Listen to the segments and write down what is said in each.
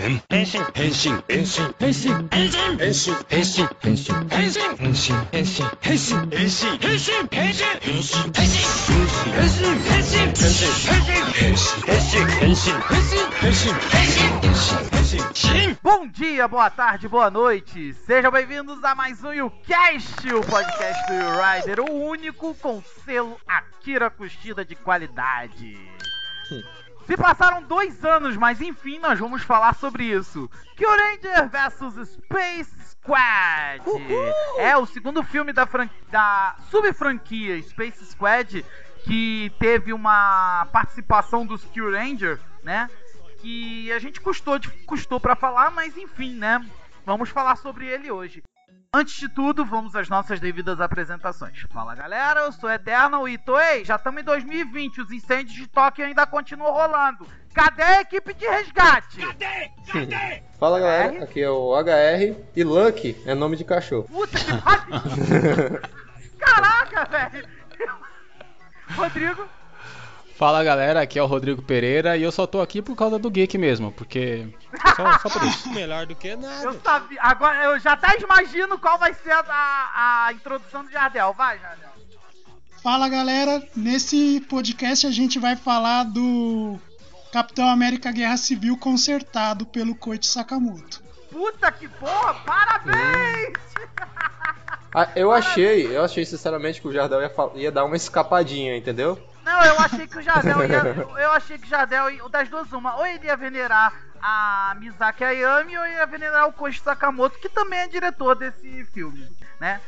変変身変身変身変身変身変身変身変身変身変身変身変身変身変身変身変身変身変身変身変身変身変身変身変身 Bom dia, boa tarde, boa noite. Sejam bem-vindos a mais um YouCast, o podcast do YouRider, o único com selo Akira Custida de qualidade. Se passaram dois anos, mas enfim, nós vamos falar sobre isso. Kyuranger vs Space Squad. É o segundo filme da, fran... da sub-franquia Space Squad que teve uma participação dos Kyuranger, né? Que a gente custou, de... custou para falar, mas enfim, né? Vamos falar sobre ele hoje. Antes de tudo, vamos às nossas devidas apresentações. Fala galera, eu sou Eternal e tô, ei, já estamos em 2020, os incêndios de Tóquio ainda continuam rolando. Cadê a equipe de resgate? Cadê? Cadê? Fala galera, aqui é o HR e Lucky é nome de cachorro. Puta que pariu! Caraca, velho! Rodrigo? Fala galera, aqui é o Rodrigo Pereira e eu só tô aqui por causa do Geek mesmo, porque. Só, só por isso. Melhor do que nada. Eu sabia. Agora eu já até imagino qual vai ser a, a introdução do Jardel. Vai, Jardel. Fala galera, nesse podcast a gente vai falar do Capitão América Guerra Civil consertado pelo Koichi Sakamoto. Puta que porra, parabéns! Ah, eu achei, eu achei sinceramente que o Jardel ia, ia dar uma escapadinha, entendeu? Não, eu achei que o Jardel ia. Eu achei que o Jardel. Das duas, uma. Ou ele ia venerar a Mizaki Ayami ou ia venerar o Koichi Sakamoto, que também é diretor desse filme, né?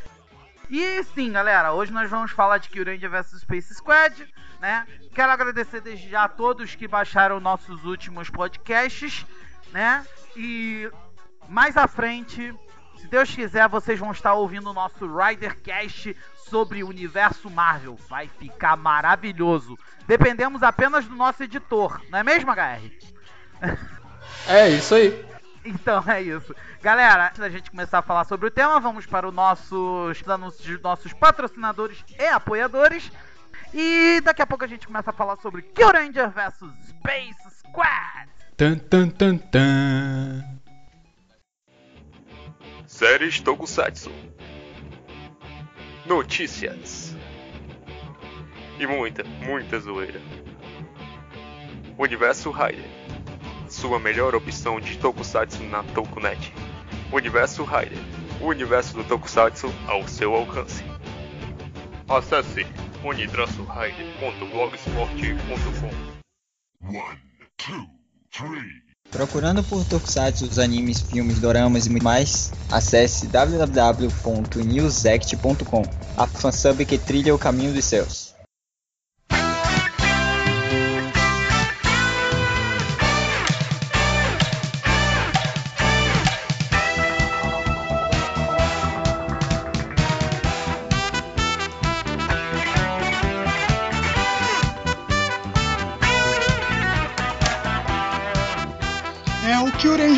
E sim, galera, hoje nós vamos falar de Kyuranger vs Space Squad, né? Quero agradecer desde já a todos que baixaram nossos últimos podcasts, né? E mais à frente, se Deus quiser, vocês vão estar ouvindo o nosso Ridercast sobre o universo Marvel. Vai ficar maravilhoso. Dependemos apenas do nosso editor, não é mesmo, HR? É, isso aí. Então é isso. Galera, antes da gente começar a falar sobre o tema, vamos para os nossos anúncios dos nossos patrocinadores e apoiadores. E daqui a pouco a gente começa a falar sobre Kyuranger vs Space Squad. Tan tan tan tan. Séries Tokusatsu. Notícias. E muita, muita zoeira. Universo Rider. Sua melhor opção de Tokusatsu na Tokunet. Universo Rider. O universo do Tokusatsu ao seu alcance. Acesse universoraider.blogsport.com One, two, three. Procurando por Tokusatsu, os animes, filmes, doramas e muito mais, acesse www.newsect.com, a fansub que trilha o caminho dos céus.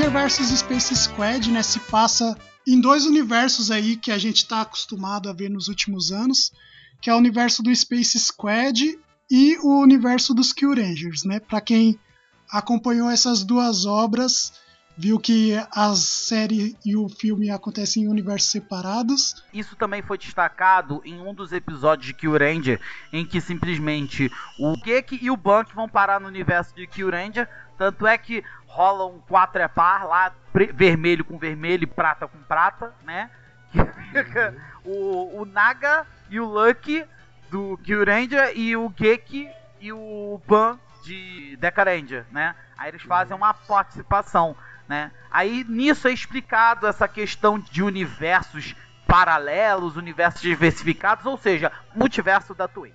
Kyuranger vs Space Squad, né? Se passa em dois universos aí que a gente tá acostumado a ver nos últimos anos, que é o universo do Space Squad e o universo dos Kyurangers, né? Para quem acompanhou essas duas obras, viu que a série e o filme acontecem em universos separados. Isso também foi destacado em um dos episódios de Kyuranger, em que simplesmente o Geki e o Bank vão parar no universo de Kyuranger. Tanto é que rola um 4 é par lá, vermelho com vermelho e prata com prata, né? O, o Naga e o Lucky do Kyuranger e o Geki e o Ban de Dekaranger, né? Aí eles fazem uma participação, né? Aí nisso é explicado essa questão de universos paralelos, universos diversificados, ou seja, multiverso da Toei.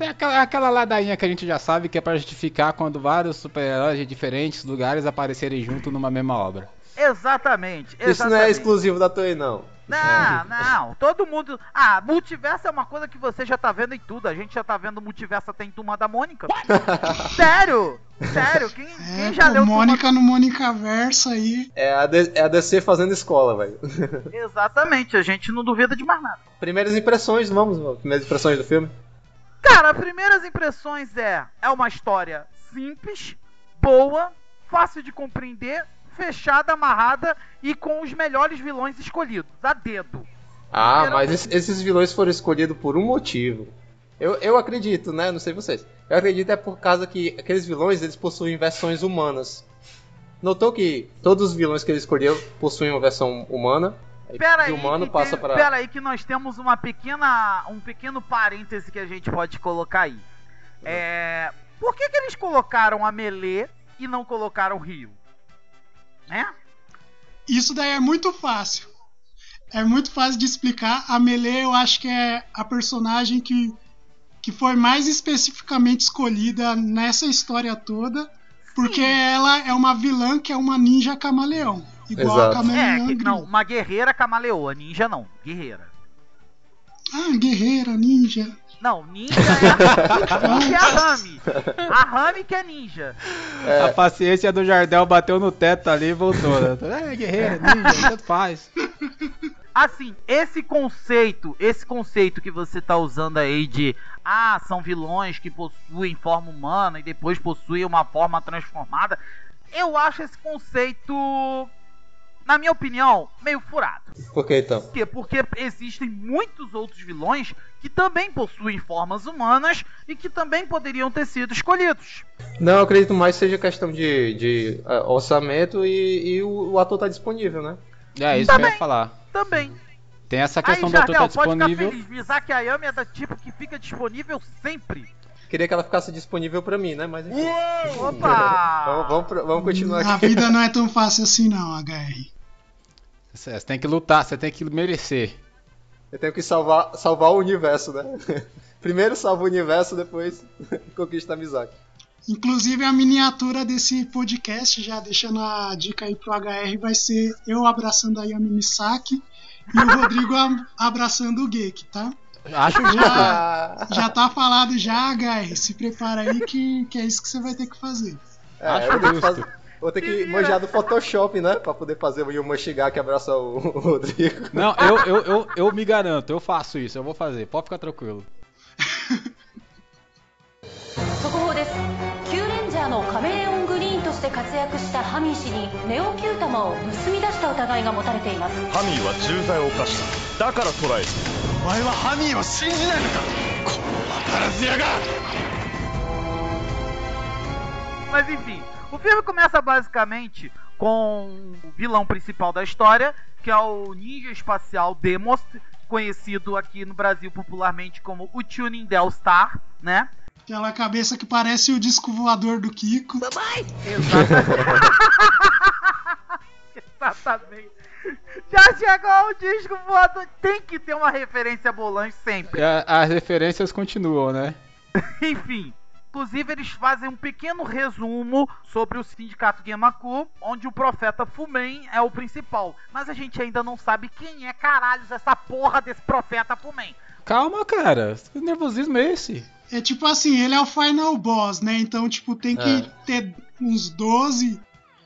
É aquela, aquela ladainha que a gente já sabe que é pra justificar quando vários super-heróis de diferentes lugares aparecerem junto numa mesma obra. Exatamente, exatamente. Isso não é exclusivo da Toei, não. Não, não, todo mundo. Ah, multiverso é uma coisa que você já tá vendo em tudo. A gente já tá vendo multiverso até em Turma da Mônica. sério? Sério? Quem, quem É, já pô, leu Mônica no Mônica Verso aí. É a, D- é a DC fazendo escola, velho. Turma... Exatamente, a gente não duvida de mais nada. Primeiras impressões, vamos, vamos. Primeiras impressões do filme. Cara, primeiras impressões é. É uma história simples, boa, fácil de compreender, fechada, amarrada e com os melhores vilões escolhidos, a dedo. Ah, mas es- esses vilões foram escolhidos por um motivo. Eu, eu acredito, né? Não sei vocês. Eu acredito é por causa que aqueles vilões eles possuem versões humanas. Notou que todos os vilões que ele escolheu possuem uma versão humana? Pera aí, humano que passa tem- para pera aí que nós temos uma pequena, um pequeno parêntese que a gente pode colocar aí. É, por que, que eles colocaram a Melee e não colocaram o Rio? Né? Isso daí é muito fácil. É muito fácil de explicar. A Melee eu acho que é a personagem que, que foi mais especificamente escolhida nessa história toda. Porque ela é uma vilã que é uma ninja camaleão. Igual Exato. a camaleão É, não, uma guerreira camaleoa, ninja não, guerreira. Ah, guerreira, ninja. Não, ninja é, ninja é a Rami. A Rami que é ninja. A paciência do Jardel bateu no teto ali e voltou. Né? É, guerreiro, ninja, tanto faz. Assim, esse conceito, esse conceito que você tá usando aí de ah, são vilões que possuem forma humana e depois possuem uma forma transformada, eu acho esse conceito, na minha opinião, meio furado. Por que então? Por quê? Porque existem muitos outros vilões que também possuem formas humanas e que também poderiam ter sido escolhidos. Não, eu acredito mais seja questão de, de eh, orçamento e, e o, o ator tá disponível, né? É isso que eu Também. ia falar. Também. Tem essa Aí, questão do ator Jardel, estar pode ficar disponível. feliz. Mizaki Ayami é da tipo que fica disponível sempre. Queria que ela ficasse disponível pra mim, né? Mas enfim. Opa! vamos, vamos, vamos continuar A aqui. vida não é tão fácil assim não, HR. Você tem que lutar, você tem que merecer. Eu tenho que salvar, salvar o universo, né? Primeiro salva o universo, depois conquista a Mizaki. Inclusive a miniatura desse podcast, já deixando a dica aí pro HR, vai ser eu abraçando a Yami Misaki e o Rodrigo abraçando o Geek, tá? Acho justo. Já, já tá falado já, HR. Se prepara aí que, que é isso que você vai ter que fazer. É, Acho que, justo. fazer, vou ter que manjar do Photoshop, né? Pra poder fazer o Yuma chegar que abraça o, o Rodrigo. Não, eu, eu, eu, eu me garanto, eu faço isso, eu vou fazer, pode ficar tranquilo. 速報ですキューレンジャーのカメレオングリーンとして活躍したハミー氏にネオキュー玉を盗み出した疑いが持たれていますハミーは重罪を犯しただから捕らえるお前はハミーを信じないのかこの分からずやが Mas enfim, o filme começa basicamente com o vilão principal da história, que é o ninja espacial Demos, conhecido aqui no Brasil popularmente como o Tuning Delstar, né? Aquela cabeça que parece o disco voador do Kiko. Exatamente. Exatamente. Já chegou o disco voador. Tem que ter uma referência a Bolange sempre. A- as referências continuam, né? Enfim. Inclusive, eles fazem um pequeno resumo sobre o sindicato Gemaku, onde o profeta Fumen é o principal. Mas a gente ainda não sabe quem é caralhos essa porra desse profeta Fumen. Calma, cara. Que nervosismo é esse? É tipo assim, ele é o final boss, né? Então, tipo, tem que É. ter uns 12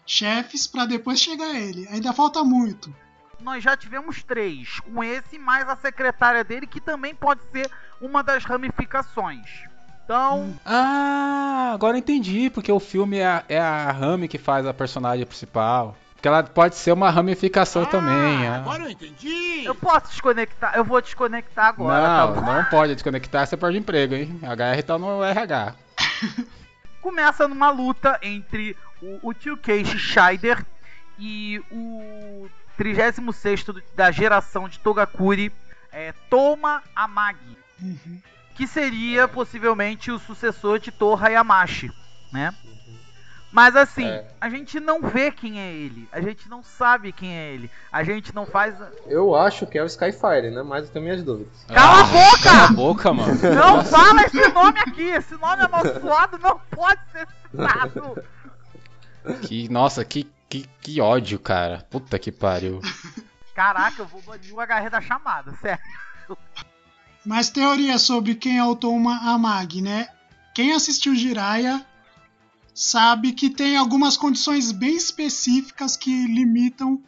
chefes pra depois chegar a ele. Ainda falta muito. Nós já tivemos três, com esse mais a secretária dele, que também pode ser uma das ramificações. Então, Ah, agora eu entendi, porque o filme é a, é a Rami que faz a personagem principal. Porque ela pode ser uma ramificação também. ah. eu entendi eu posso desconectar, eu vou desconectar agora, tá não, bom? não pode desconectar, você perde emprego, hein? HR tá no RH. começa numa luta entre o, o tio Keishi Scheider e o 36 da geração de Togakuri, é, Toma Amagi, Uhum. Que seria possivelmente o sucessor de Torra Yamashi, né? Mas assim, É. a gente não vê quem é ele, a gente não sabe quem é ele, a gente não faz. Eu acho que é o Skyfire, né? Mas eu tenho minhas dúvidas. Cala a boca! Cala a boca, mano. Não fala esse nome aqui! Esse nome amaldiçoado não pode ser citado! Que, nossa, que, que, que ódio, cara. Puta que pariu. Caraca, eu vou banir o HR da chamada, sério. Mas teoria sobre quem é o Toma Amag, né? Quem assistiu Jiraiya sabe que tem algumas condições bem específicas que limitam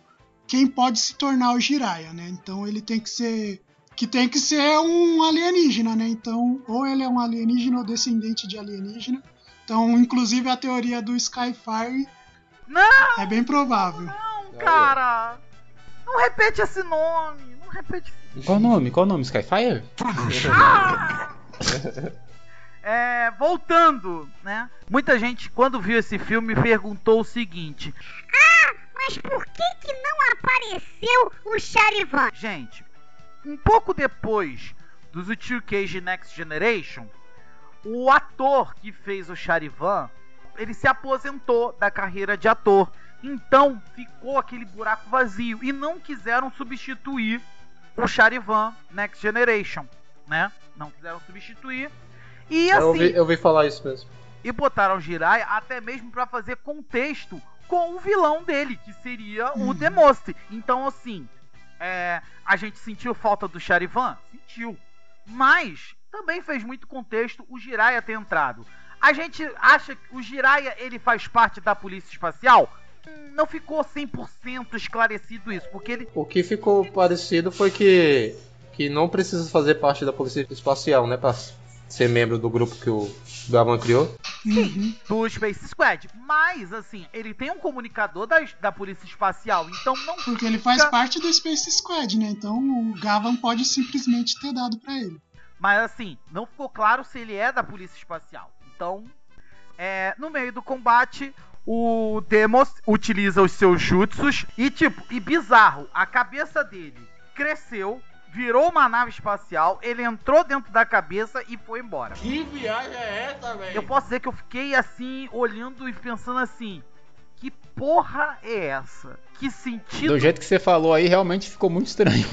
quem pode se tornar o Jiraiya, né? Então ele tem que ser que tem que ser um alienígena, né? Então, ou ele é um alienígena ou descendente de alienígena. Então, inclusive a teoria do Skyfire Não! É bem provável. Não, cara! Não repete esse nome! Qual o nome? Qual o nome? Skyfire? Ah! É, voltando, né? Muita gente, quando viu esse filme, perguntou o seguinte: Ah, mas por que que não apareceu o Charivan? Gente, um pouco depois dos Steel Cage Next Generation, o ator que fez o Charivan, ele se aposentou da carreira de ator. Então ficou aquele buraco vazio e não quiseram substituir o Charivan Next Generation, né? Não quiseram substituir. E assim, Eu ouvi, eu ouvi falar isso mesmo. e botaram o Jiraiya até mesmo pra fazer contexto com o vilão dele, que seria o Demoste. Então, assim, é, a gente sentiu falta do Charivan? Sentiu. Mas também fez muito contexto o Jiraiya ter entrado. A gente acha que o Jiraiya ele faz parte da polícia espacial? Não ficou 100% esclarecido isso, porque ele O que ficou parecido foi que, que não precisa fazer parte da Polícia Espacial, né? Pra ser membro do grupo que o Gavan criou. Uhum. do Space Squad. Mas, assim, ele tem um comunicador da, da polícia espacial, então não Porque ele faz fica- parte do Space Squad, né? Então o Gavan pode simplesmente ter dado pra ele. Mas assim, não ficou claro se ele é da polícia espacial. Então, é, no meio do combate, o Demos utiliza os seus jutsus e tipo, e bizarro, a cabeça dele cresceu, virou uma nave espacial, ele entrou dentro da cabeça e foi embora. Que viagem é essa, velho? Eu posso dizer que eu fiquei assim, olhando e pensando assim, que porra é essa? Que sentido Do jeito que você falou aí, realmente ficou muito estranho.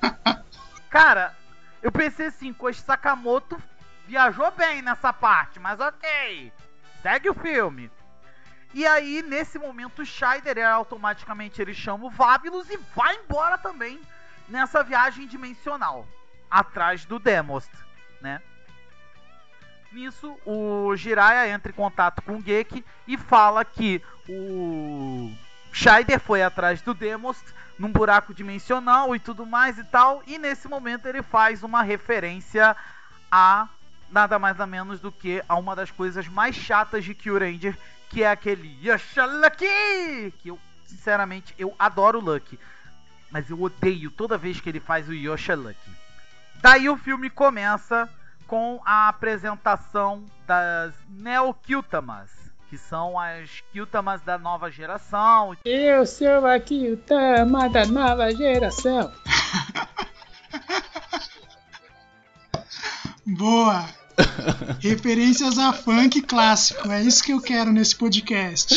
Cara, eu pensei assim, Koshi Sakamoto viajou bem nessa parte, mas ok. Segue o filme. E aí, nesse momento, o Scheider, ele, automaticamente, ele chama o Vabilus e vai embora também nessa viagem dimensional. Atrás do Demost, né? Nisso, o Jiraiya entra em contato com o Geki e fala que o Scheider foi atrás do Demost num buraco dimensional e tudo mais e tal. E nesse momento ele faz uma referência a nada mais ou menos do que a uma das coisas mais chatas de Kyuranger, que é aquele Yasha Lucky! Que eu, sinceramente, eu adoro o Lucky. Mas eu odeio toda vez que ele faz o Yosha Lucky. Daí o filme começa com a apresentação das Neo Kyutamas, que são as Kyutamas da nova geração. Eu sou aqui o Tama da nova geração. Boa! Referências a funk clássico, é isso que eu quero nesse podcast.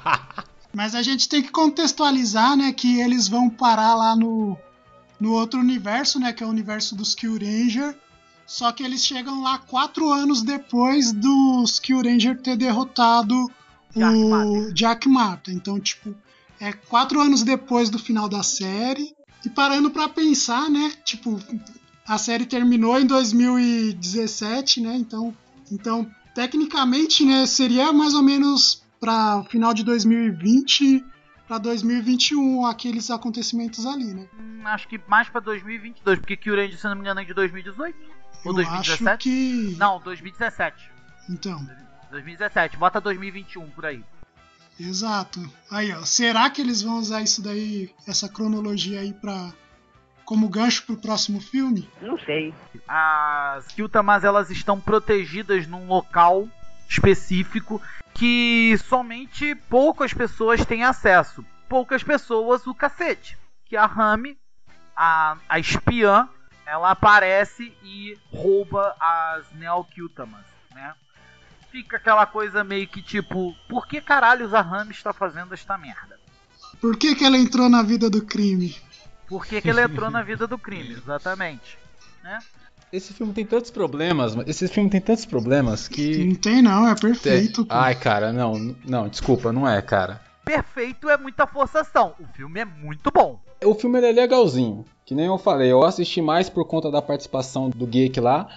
Mas a gente tem que contextualizar, né, que eles vão parar lá no, no outro universo, né, que é o universo dos Kill Ranger. Só que eles chegam lá quatro anos depois dos Kill Ranger ter derrotado Jack o Martin. Jack Martin. Então, tipo, é quatro anos depois do final da série. E parando pra pensar, né, tipo, a série terminou em 2017, né? Então, então tecnicamente, né, seria mais ou menos para o final de 2020 para 2021 aqueles acontecimentos ali, né? Hum, acho que mais pra 2022, porque Kyuranger, se não me engano, é de 2018? Ou Eu acho 2017? que Não, 2017. então, 2017, bota 2021 por aí. exato. Aí, ó, será que eles vão usar isso daí, essa cronologia aí para como gancho pro próximo filme? As Kyutamas, elas estão protegidas num local específico que somente poucas pessoas têm acesso. Poucas pessoas, o cacete. Que a Rami, a, a espiã, ela aparece e rouba as Neo Kyutamas, né? Fica aquela coisa meio que tipo, por que caralhos a Rami está fazendo esta merda? Por que, que ela entrou na vida do crime? Por que, que ela entrou na vida do crime, exatamente. Né? Esse filme tem tantos problemas, mas esse filme tem tantos problemas que. Não tem não, é perfeito. pô. Ai, cara, não, não, desculpa, não é, cara. Perfeito é muita forçação. O filme é muito bom. O filme ele é legalzinho, que nem eu falei, eu assisti mais por conta da participação do Geek lá.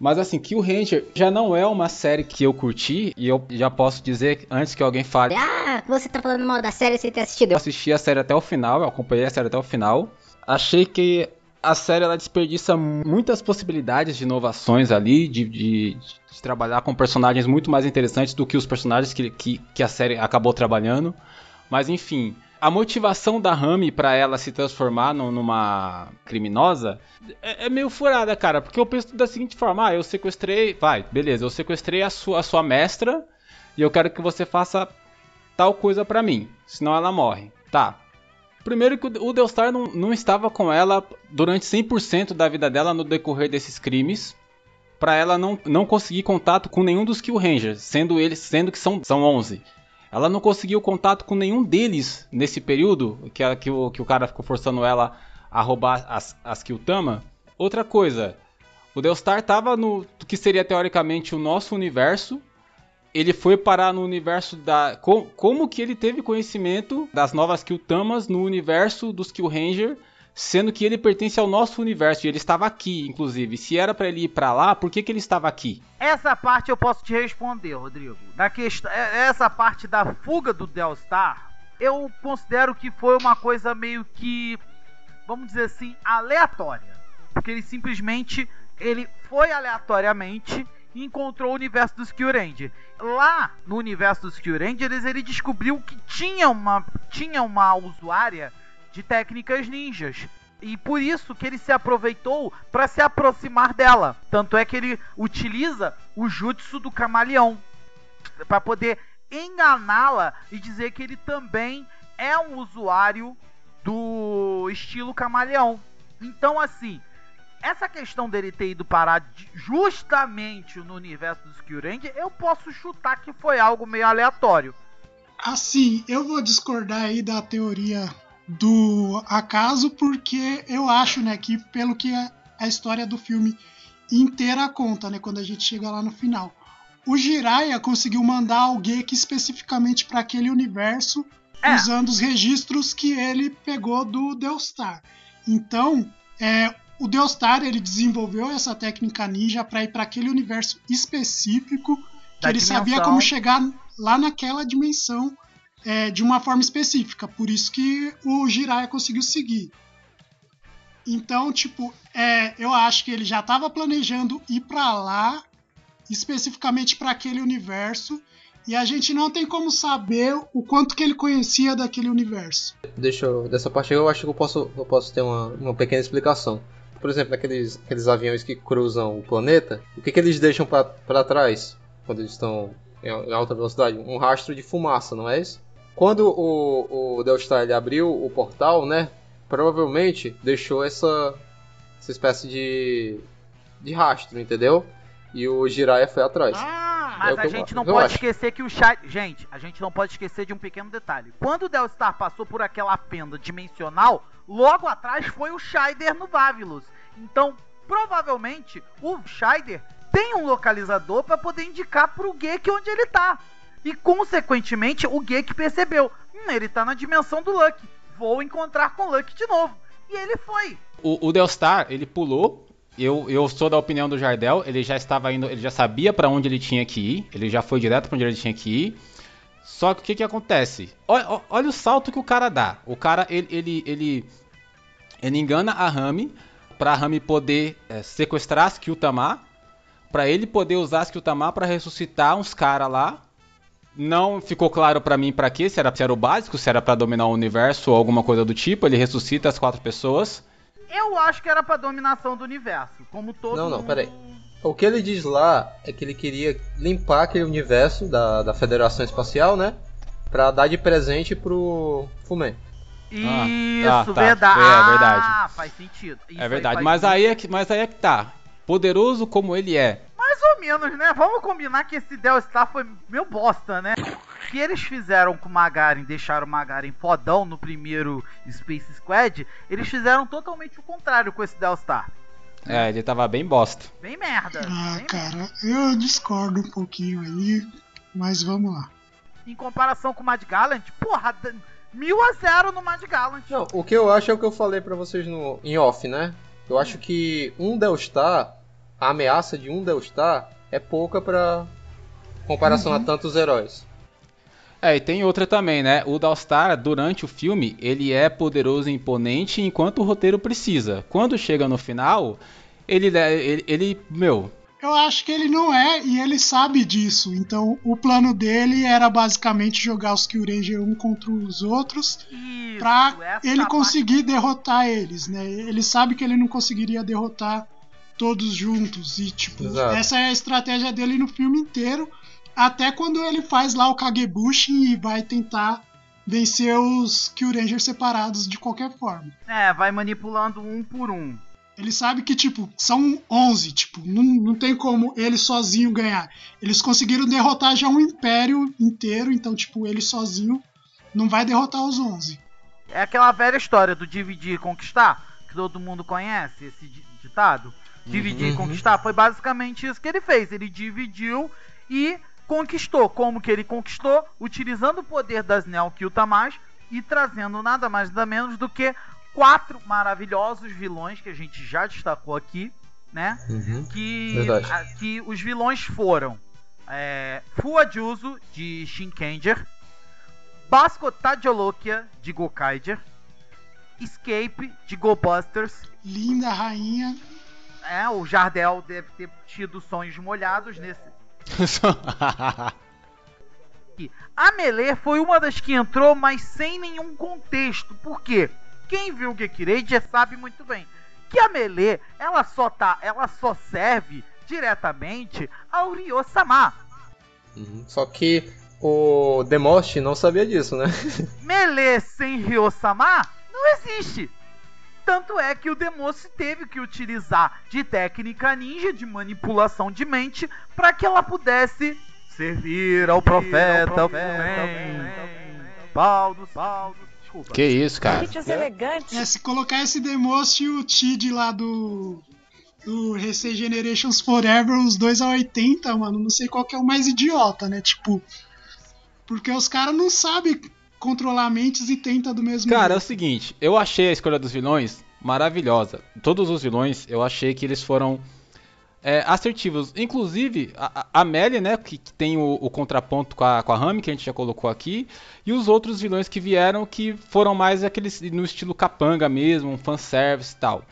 Mas assim, Kill Ranger já não é uma série que eu curti, e eu já posso dizer, antes que alguém fale, Ah, você tá falando mal da série sem ter assistido. eu assisti a série até o final, eu acompanhei a série até o final. Achei que a série ela desperdiça muitas possibilidades de inovações ali, de, de, de, trabalhar com personagens muito mais interessantes do que os personagens que, que, que a série acabou trabalhando. Mas enfim, a motivação da Rami para ela se transformar no, numa criminosa é, é, meio furada, cara. Porque eu penso da seguinte forma: ah, eu sequestrei. Vai, beleza, eu sequestrei a sua, a sua mestra e eu quero que você faça tal coisa para mim. Senão ela morre. Tá. Primeiro que o Deustar não, não estava com ela durante 100% da vida dela no decorrer desses crimes. para ela não, não conseguir contato com nenhum dos Kill Rangers, sendo eles sendo que são, são 11. Ela não conseguiu contato com nenhum deles nesse período, que, que, o, que o cara ficou forçando ela a roubar as, as Kyutama. Outra coisa, o Deustar estava no que seria teoricamente o nosso universo. Ele foi parar no universo da. Com, como que ele teve conhecimento das novas Kyutamas no universo dos Kill Ranger sendo que ele pertence ao nosso universo e ele estava aqui, inclusive. Se era para ele ir para lá, por que, que ele estava aqui? Essa parte eu posso te responder, Rodrigo. Na questão, é, essa parte da fuga do Delstar, eu considero que foi uma coisa meio que, vamos dizer assim, aleatória, porque ele simplesmente ele foi aleatoriamente e encontrou o universo dos Kyuranger. Lá no universo dos Kyurangers, ele descobriu que tinha uma tinha uma usuária de técnicas ninjas. E por isso que ele se aproveitou para se aproximar dela. Tanto é que ele utiliza o jutsu do camaleão para poder enganá-la e dizer que ele também é um usuário do estilo camaleão. Então, assim, essa questão dele ter ido parar justamente no universo dos Kyurenge, eu posso chutar que foi algo meio aleatório. Assim, eu vou discordar aí da teoria do acaso, porque eu acho, né, que pelo que a, a história do filme inteira conta, né, quando a gente chega lá no final. O Jiraiya conseguiu mandar alguém que especificamente para aquele universo, é. usando os registros que ele pegou do Deustar. Então, é, o Deustar ele desenvolveu essa técnica ninja para ir para aquele universo específico que da ele dimensão. sabia como chegar lá naquela dimensão é, de uma forma específica. Por isso que o Jiraiya conseguiu seguir. Então, tipo, é, eu acho que ele já estava planejando ir para lá, especificamente para aquele universo, e a gente não tem como saber o quanto que ele conhecia daquele universo. Deixa eu, dessa parte eu acho que eu posso, eu posso ter uma, uma pequena explicação. Por exemplo, aqueles, aqueles aviões que cruzam o planeta, o que, que eles deixam para trás quando eles estão em alta velocidade? Um rastro de fumaça, não é isso? Quando o, o Delstar abriu o portal, né? Provavelmente deixou essa, essa espécie de, de rastro, entendeu? E o Jiraiya foi atrás. Ah, mas é a gente eu, não pode acho. esquecer que o Shai... Gente, a gente não pode esquecer de um pequeno detalhe. Quando o Delstar passou por aquela fenda dimensional, logo atrás foi o Scheider no Vavilus. Então, provavelmente, o Scheider tem um localizador para poder indicar pro Geek onde ele tá. E consequentemente o Geek percebeu: hum, ele tá na dimensão do Luck. Vou encontrar com o Luck de novo. E ele foi. O, o Delstar, ele pulou. Eu, eu sou da opinião do Jardel, ele já estava indo, ele já sabia para onde ele tinha que ir, ele já foi direto para onde ele tinha que ir. Só que o que, que acontece? Olha, olha, o salto que o cara dá. O cara, ele, ele, ele, ele engana a Rami pra Rami poder é, sequestrar as Kyutama, pra ele poder usar as Kyutama pra ressuscitar uns caras lá não ficou claro para mim para quê, se era, se era o básico, se era para dominar o universo ou alguma coisa do tipo. Ele ressuscita as quatro pessoas. Eu acho que era pra dominação do universo, como todo Não, não, peraí. O que ele diz lá é que ele queria limpar aquele universo da, da Federação Espacial, né? Pra dar de presente pro Fumé. Isso, ah, tá. verdade. É, é, verdade. Ah, faz sentido. Isso é verdade. Aí mas, aí é que, mas aí é que tá. Poderoso como ele é, mais ou menos, né? Vamos combinar que esse Del Star foi meu bosta, né? O que eles fizeram com o Magarin, deixaram o Magarin fodão no primeiro Space Squad, eles fizeram totalmente o contrário com esse Del Star. É, ele tava bem bosta. Bem merda. Ah, bem cara, merda. eu discordo um pouquinho aí, mas vamos lá. Em comparação com o Mad Gallant, porra, mil a zero no Mad Gallant. Não, o que eu acho é o que eu falei para vocês no, em off, né? Eu acho que um Delstar a ameaça de um Delstar é pouca para comparação uhum. a tantos heróis. É, e tem outra também, né? O Dalstar, durante o filme, ele é poderoso e imponente enquanto o roteiro precisa. Quando chega no final, ele, ele, ele meu, Eu acho que ele não é e ele sabe disso. Então o plano dele era basicamente jogar os Kill Ranger um contra os outros essa ele parte- conseguir derrotar eles, né? Ele sabe que ele não conseguiria derrotar todos juntos e tipo, Exato. essa é a estratégia dele no filme inteiro, até quando ele faz lá o Kagebushi e vai tentar vencer os Kill Rangers separados de qualquer forma. É, vai manipulando um por um. Ele sabe que, tipo, são 11, tipo, não, não tem como ele sozinho ganhar. Eles conseguiram derrotar já um império inteiro, então, tipo, ele sozinho não vai derrotar os 11. É aquela velha história do dividir e conquistar, que todo mundo conhece, esse di- ditado. Dividir e Uhum. conquistar foi basicamente isso que ele fez. Ele dividiu e conquistou. Como que ele conquistou? Utilizando o poder das Neokyutamas e trazendo nada mais nada menos do que quatro maravilhosos vilões que a gente já destacou aqui, né? Uhum. que, Verdade. a- que os vilões foram é, Fuajuzu de Shinkenger, Basco Tadiolokia de Gokaiger, Escape de Go Busters, Linda rainha. é, o Jardel deve ter tido sonhos molhados nesse. A Melee foi uma das que entrou, mas sem nenhum contexto. Por quê? Quem viu o Gekirage sabe muito bem que a Melee, ela só tá, ela só serve diretamente ao Ryo-sama. Uhum. Só que o Demost não sabia disso, né? Melee sem Ryo-sama não existe. Tanto é que o Democe teve que utilizar de técnica ninja de manipulação de mente para que ela pudesse servir ao profeta. Baldo, Baldo, desculpa. que isso, cara. É, se colocar esse Demost e o Tid lá do. Do Recei Generations Forever, os dois a 80, mano, não sei qual que é o mais idiota, né? Tipo. Porque os caras não sabem controlar mentes e tenta do mesmo Cara, é o jeito. seguinte, eu achei a escolha dos vilões maravilhosa. Todos os vilões, eu achei que eles foram é, assertivos. Inclusive, a, a né, que, que tem o, o contraponto com a, com a Rami, que a gente já colocou aqui, e os outros vilões que vieram, que foram mais aqueles no estilo capanga mesmo, um fanservice e tal.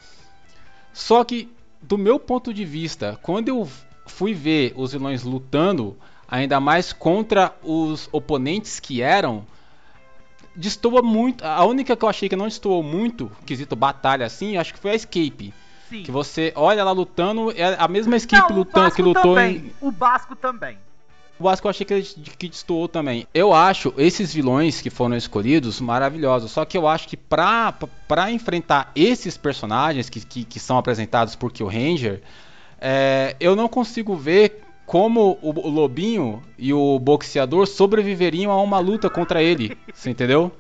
Só que, do meu ponto de vista, quando eu fui ver os vilões lutando, ainda mais contra os oponentes que eram, destoa muito. A única que eu achei que não destoou muito, quesito batalha assim, acho que foi a Escape. Sim. Que você olha lá lutando, é a mesma Escape lutando Basco que lutou também. em. O Basco também. O Vasco eu achei que, que destoou também. Eu acho esses vilões que foram escolhidos maravilhosos. Só que eu acho que pra, pra enfrentar esses personagens que, que, que são apresentados por Kill Ranger, é, eu não consigo ver como o, Lobinho e o boxeador sobreviveriam a uma luta contra ele. Você entendeu?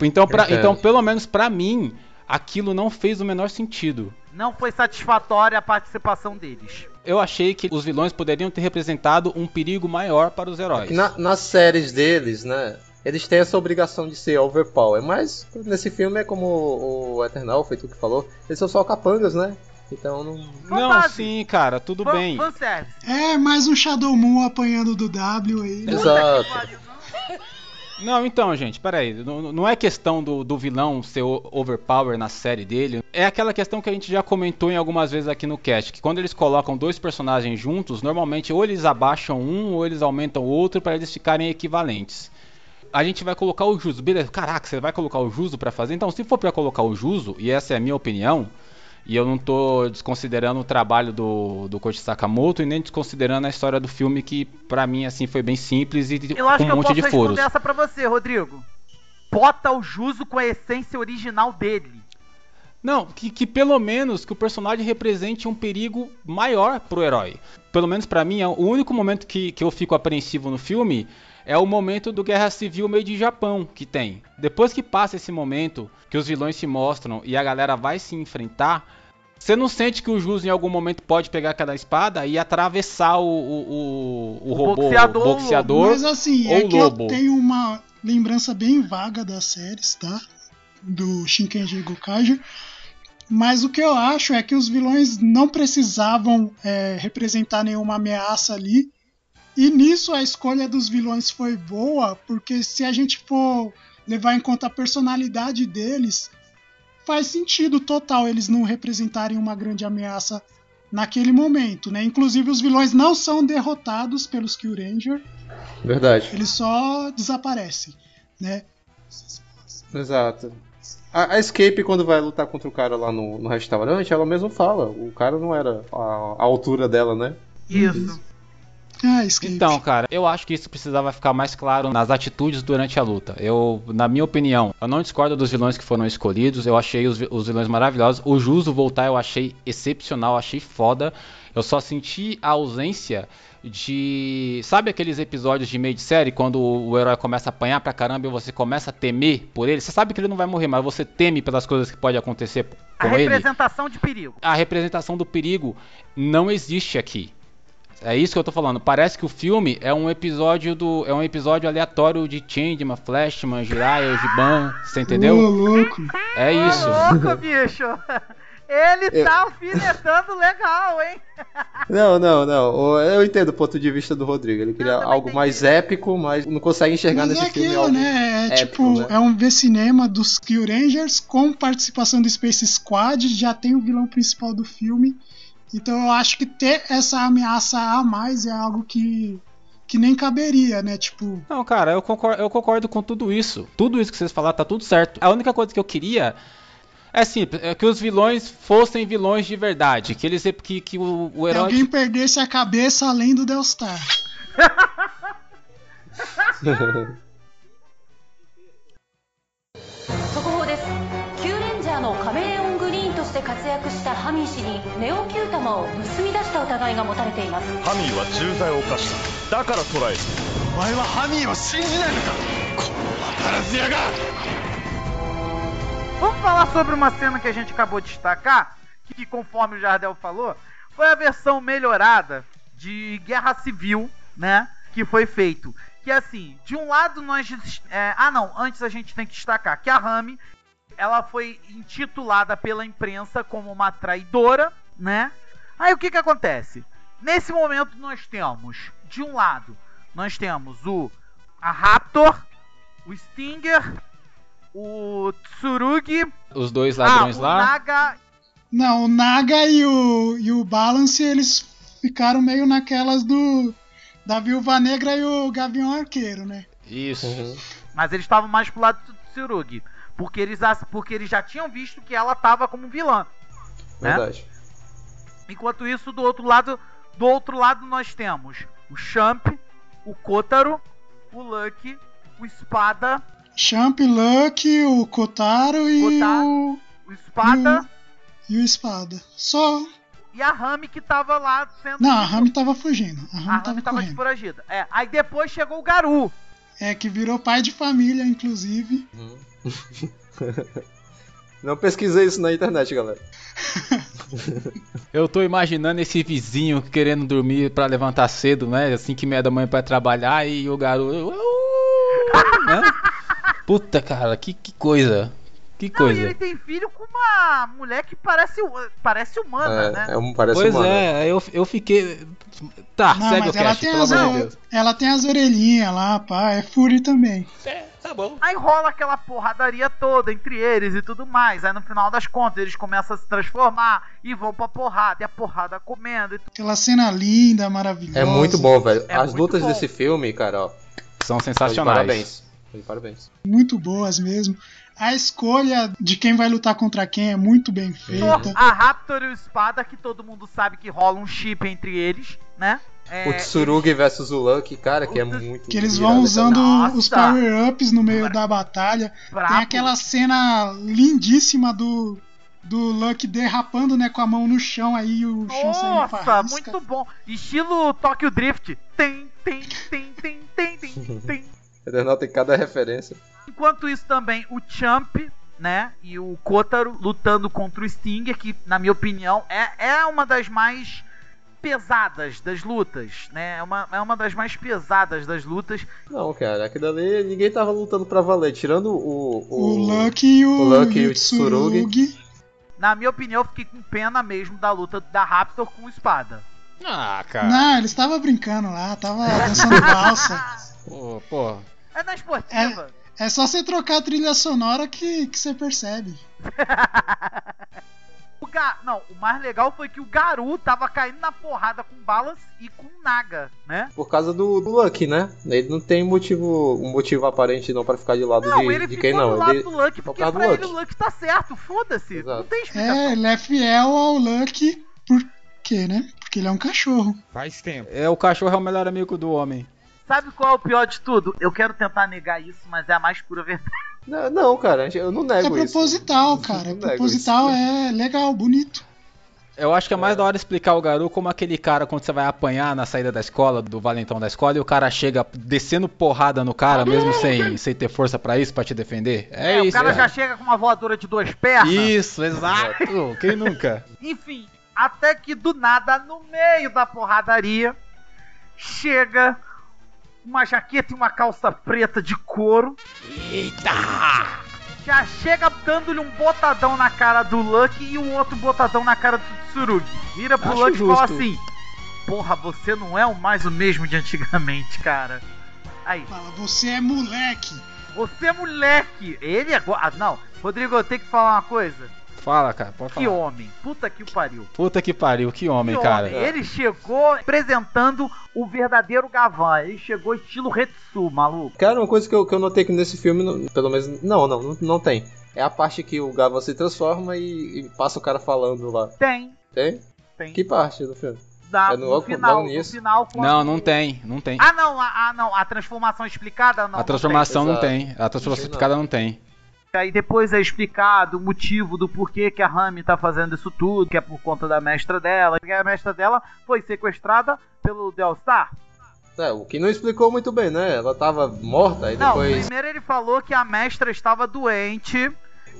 Então, pra, então pelo menos pra mim, aquilo não fez o menor sentido. Não foi satisfatória a participação deles. Eu achei que os vilões poderiam ter representado um perigo maior para os heróis. Na- nas séries deles, né? Eles têm essa obrigação de ser overpower, mas nesse filme é como o, o Eternal, foi tu que falou, eles são só capangas, né? Então não. Não, Fanbase. sim, cara, tudo Fan- bem. É, mais um Shadow Moon apanhando do W aí. né? Exato. Não. Não, então, gente, peraí. Não, não é questão do, do vilão ser o- overpower na série dele. É aquela questão que a gente já comentou em algumas vezes aqui no cast. Que quando eles colocam dois personagens juntos, normalmente ou eles abaixam um ou eles aumentam o outro para eles ficarem equivalentes. A gente vai colocar o Juso. Beleza, caraca, você vai colocar o Juso pra fazer? Então, se for pra colocar o Juso, e essa é a minha opinião, e eu não tô desconsiderando o trabalho do, do Koji Sakamoto e nem desconsiderando a história do filme, que pra mim, assim, foi bem simples e Eu acho com que um eu monte posso de furos. responder essa pra você, Rodrigo. Bota o Juso com a essência original dele. Não, que, que pelo menos que o personagem represente um perigo maior pro herói. Pelo menos pra mim, é o único momento que, que eu fico apreensivo no filme é o momento do Guerra Civil meio de Japão que tem. Depois que passa esse momento, que os vilões se mostram e a galera vai se enfrentar, você não sente que o Jus em algum momento pode pegar aquela espada e atravessar o, o, o, o robô, boxeador, o boxeador Mas assim, ou é que lobo. eu tenho uma lembrança bem vaga das séries, tá? Do Shinkenji Gokaiger. Mas o que eu acho é que os vilões não precisavam é, representar nenhuma ameaça ali E nisso a escolha dos vilões foi boa, porque se a gente for levar em conta a personalidade deles, faz sentido total eles não representarem uma grande ameaça naquele momento, né? Inclusive os vilões não são derrotados pelos Kill Ranger, Verdade. eles só desaparecem, né? Exato. A, a Escape, quando vai lutar contra o cara lá no, no restaurante, ela mesma fala. O cara não era a, a altura dela, né? Isso. Ah. Então, cara, eu acho que isso precisava ficar mais claro nas atitudes durante a luta. Eu, na minha opinião, eu não discordo dos vilões que foram escolhidos. Eu achei os, os vilões maravilhosos. O Juso voltar eu achei excepcional, achei foda. Eu só senti a ausência de. Sabe aqueles episódios de meio de série quando o, o herói começa a apanhar pra caramba e você começa a temer por ele? Você sabe que ele não vai morrer, mas você teme pelas coisas que podem acontecer A com ele representação de perigo. a representação do perigo não existe aqui. É isso que eu tô falando. Parece que o filme é um episódio do é um episódio aleatório de Changeman, Flashman, Jiraiya, Giban, você Ô, entendeu? louco. É isso. Ô, louco, bicho. Ele tá alfinetando legal, hein? Não, não, não. O- Eu entendo o ponto de vista do Rodrigo. Ele queria Eu algo mais épico, mas não consegue enxergar Mas é nesse filme aquilo, algo né? É épico, tipo, né? é um V-cinema dos Kill Rangers com participação do Space Squad, já tem o vilão principal do filme. Então eu acho que ter essa ameaça a mais é algo que que nem caberia, né? Tipo. Não, cara, eu concordo, eu concordo com tudo isso. Tudo isso que vocês falaram tá tudo certo. A única coisa que eu queria é simples, é que os vilões fossem vilões de verdade. Que eles que, que o, o herói. Que alguém perdesse a cabeça além do Delstar. Star. 活躍したハミー氏にネオキュー玉を盗み出した疑いが持たれていますハミーは重罪を犯しただから捕らえるお前はハミーを信じないのかこの渡らず屋が Vamos falar sobre uma cena que a gente acabou de destacar, que conforme o Jardel falou, foi a versão melhorada de Guerra Civil, né? Que foi feito. Que assim, de um lado nós. é, ah não, antes a gente tem que destacar que a Rami ela foi intitulada pela imprensa como uma traidora, né? Aí o que que acontece? Nesse momento nós temos, de um lado, nós temos o a Raptor, o Stinger, o Tsurugi, os dois ah, ladrões o lá. Naga Não, o Naga e o, e o Balance, eles ficaram meio naquelas do. Da Viúva Negra e o Gavião Arqueiro, né? Isso. Uhum. Mas eles estavam mais pro lado do Tsurugi. Porque eles, as- porque eles já tinham visto que ela tava como vilã. né? Verdade. Enquanto isso, do outro lado, do outro lado nós temos o Champ, o Kotaro, o Lucky, o Espada, Champ, Luck, o Kotaro e Kotaro. o. o Espada E o Espada. Só. e a Rami que tava lá sendo. Não, a Rami tava fugindo. A Rami a tava Rami tava. É, aí depois chegou o Garu. É, que virou pai de família, inclusive. Não pesquisei isso na internet, galera. Eu tô imaginando esse vizinho querendo dormir pra levantar cedo, né? Assim que meia da manhã pra trabalhar e o garoto. né? Puta, cara, que, que coisa. Que Não, e coisa. ele tem filho com uma mulher que parece, parece humana, né? É, é um, parece Pois humano. é, eu, eu fiquei. Tá, Não, segue o mas ela cast, tem, pelo as, amor de Deus. ela tem as orelhinhas lá, pá. É Fury também. Tá bom. Aí rola aquela porradaria toda entre eles e tudo mais. Aí no final das contas eles começam a se transformar e vão pra porrada. E a porrada comendo e tudo. Aquela cena linda, maravilhosa. É muito bom, velho. É As lutas bom. desse filme, cara, ó. São sensacionais. Parabéns. De parabéns. Muito boas mesmo. A escolha de quem vai lutar contra quem é muito bem feita. A Raptor e o Espada, que todo mundo sabe que rola um chip entre eles, né? É, o Tsurugi versus o Lucky, cara, que é muito. Que eles vão essa usando Nossa! os power-ups no meio da batalha. brabo. Tem aquela cena lindíssima do, do Luck derrapando né, com a mão no chão aí o chão saindo Nossa, muito bom. Estilo Tokyo Drift. Tem, tem, tem, tem, tem, tem, tem. Eternal tem cada referência. Enquanto isso também o Champ, né, e o Kotaro lutando contra o Stinger, que na minha opinião é, é uma das mais pesadas das lutas, né? É uma, é uma das mais pesadas das lutas. Não, cara, aquilo ali ninguém tava lutando pra valer, tirando o. O Luck e o, o Lucky e o o Tsurugi. Tsurugi. Na minha opinião, eu fiquei com pena mesmo da luta da Raptor com o Espada. Ah, cara. Não, ele estava brincando lá, tava dançando valsa. Pô, pô. É na esportiva. É só você trocar a trilha sonora que, que você percebe. O ga... Não, o mais legal foi que o Garu tava caindo na porrada com balas e com Naga, né? Por causa do, do Lucky, né? Ele não tem motivo, um motivo aparente não pra ficar de lado Não, de, ele de quem não. do lado Ele- do Lucky, por porque do pra ele o Lucky tá certo, foda-se. Não Exato. tem explicação. É, ele é fiel ao Lucky. Por quê, né? Porque ele é um cachorro. Faz tempo. É, o cachorro é o melhor amigo do homem. Sabe qual é o pior de tudo? Eu quero tentar negar isso, mas é a mais pura verdade. Não, não, cara, eu não É nego isso. proposital, cara. É proposital, isso. é legal, bonito. Eu acho que é mais da hora explicar o Garu como aquele cara quando você vai apanhar na saída da escola, do valentão da escola, e o cara chega descendo porrada no cara, mesmo sem, sem ter força pra isso, pra te defender. É, o isso, cara cara. já chega com uma voadora de duas pernas. Isso, exato. Quem nunca? Enfim, até que do nada, no meio da porradaria, chega uma jaqueta e uma calça preta de couro. Eita! Já chega dando-lhe um botadão na cara do Lucky e um outro botadão na cara do Tsurugi. Vira pro Acho Lucky e fala assim: Porra, você não é o mais o mesmo de antigamente, cara. Aí, Fala, você é moleque. você é moleque. Ele agora. Ah, não, Rodrigo, eu tenho que falar uma coisa. Fala, cara, pode Que falar. homem. Puta que pariu. Puta que pariu, que homem, Que cara. homem. Ele chegou apresentando o verdadeiro Gavan. Ele chegou estilo Retsu, maluco. Cara, uma coisa que eu, que eu notei que nesse filme, não- pelo menos. Não, não, não, não tem. É a parte que o Gavan se transforma e, e passa o cara falando lá. Tem, Tem? tem. Que parte do filme? Dá É no- no, final, no final quando- Não, não tem, não tem. Ah, não, ah, não. A transformação explicada não. a transformação não Exato. tem. A transformação Não. explicada não tem. Não. Aí depois é explicado o motivo do porquê que a Rami tá fazendo isso tudo, que é por conta da mestra dela. Que a mestra dela foi sequestrada pelo Delstar. É, o que não explicou muito bem, né? Ela tava morta e Não, depois. primeiro ele falou que a mestra estava doente